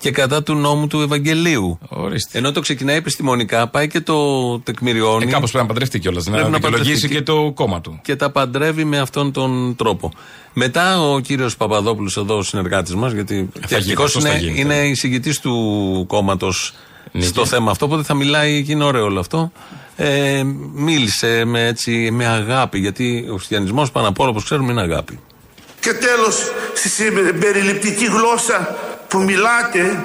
και κατά του νόμου του Ευαγγελίου. Ορίστε. Ενώ το ξεκινάει επιστημονικά, πάει και το τεκμηριώνει. Ε, Κάπως πρέπει να παντρευτεί κιόλας. Να Πρέπει να δικαιολογήσει παντρευτεί. και το κόμμα του. και τα παντρεύει με αυτόν τον τρόπο. Μετά ο κύριος Παπαδόπουλος, εδώ ο συνεργάτης μας, γιατί και γίνει, αρχικώ αυτός θα είναι, γίνει, είναι εισηγητή του κόμματος στο θέμα αυτό, οπότε θα μιλάει και είναι ωραίο όλο αυτό. Ε, μίλησε με, έτσι, με αγάπη, γιατί ο χριστιανισμός πάνω απ' όλα, όπως ξέρουμε, είναι αγάπη. Και τέλος, στη συμπεριληπτική γλώσσα που μιλάτε,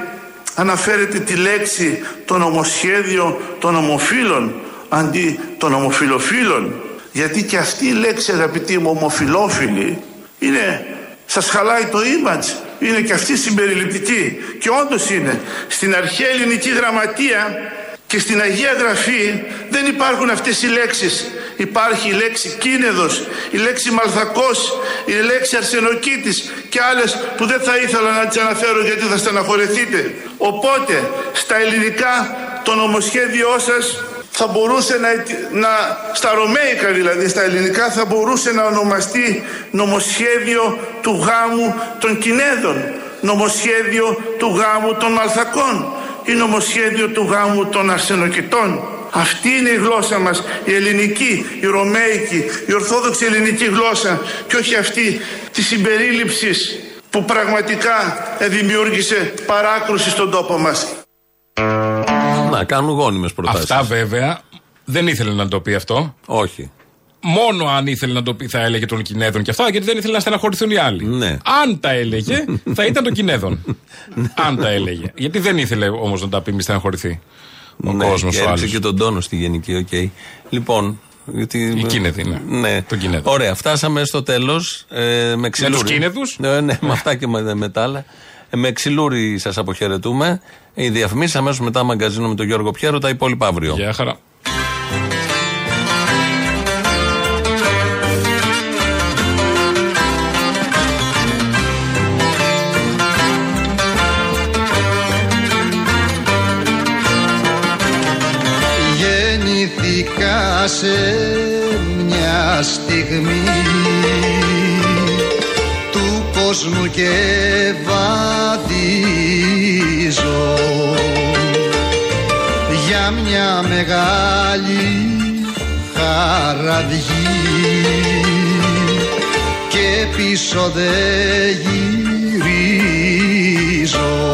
αναφέρετε τη λέξη το νομοσχέδιο των ομοφύλων αντί των ομοφιλοφίλων. Γιατί και αυτή η λέξη αγαπητοί μου ομοφιλόφιλοι είναι, σας χαλάει το image, είναι και αυτή συμπεριληπτική. Και όντως είναι. Στην αρχαία ελληνική γραμματεία και στην Αγία Γραφή δεν υπάρχουν αυτές οι λέξεις. Υπάρχει η λέξη κίνεδος, η λέξη μαλθακός, η λέξη αρσενοκίτης και άλλες που δεν θα ήθελα να τις αναφέρω γιατί θα στεναχωρεθείτε. Οπότε στα ελληνικά το νομοσχέδιό σας θα μπορούσε να, να, στα ρωμαίικα δηλαδή, στα ελληνικά θα μπορούσε να ονομαστεί νομοσχέδιο του γάμου των Κινέδων, νομοσχέδιο του γάμου των Μαλθακών ή νομοσχέδιο του γάμου των Αρσενοκητών. Αυτή είναι η γλώσσα μας, η ελληνική, η ρωμαϊκή, η ορθόδοξη ελληνική γλώσσα και όχι αυτή της συμπερίληψης που πραγματικά δημιούργησε παράκρουση στον τόπο μας. Να κάνουν γόνιμες προτάσεις. Αυτά βέβαια δεν ήθελε να το πει αυτό. Όχι. Μόνο αν ήθελε να το πει θα έλεγε των Κινέδων και αυτά, γιατί δεν ήθελε να στεναχωρηθούν οι άλλοι. Ναι. Αν τα έλεγε, θα ήταν των Κινέδων. <laughs> αν τα έλεγε. Γιατί δεν ήθελε όμως να τα πει μη στεναχωρηθεί. Ο ναι, κόσμος ο έριξε άλλος. και τον τόνο στη γενική, οκ. Λοιπόν. Γιατί, Οι Κίνεδοι, ναι. ναι. Τον Κίνεδο. Ωραία, φτάσαμε στο τέλος. Ε, με Ξυλούρη. τους Κίνεδους; Ναι, ναι, με αυτά και με, με τα άλλα. Ε, με Ξυλούρη σας αποχαιρετούμε. Οι διαφημίσει αμέσως μετά μαγκαζίνο με τον Γιώργο Πιέρο. Τα υπόλοιπα αύριο. Γεια χαρά. σε μια στιγμή του κόσμου και βαδίζω για μια μεγάλη χαραδιή και πίσω δεν γυρίζω.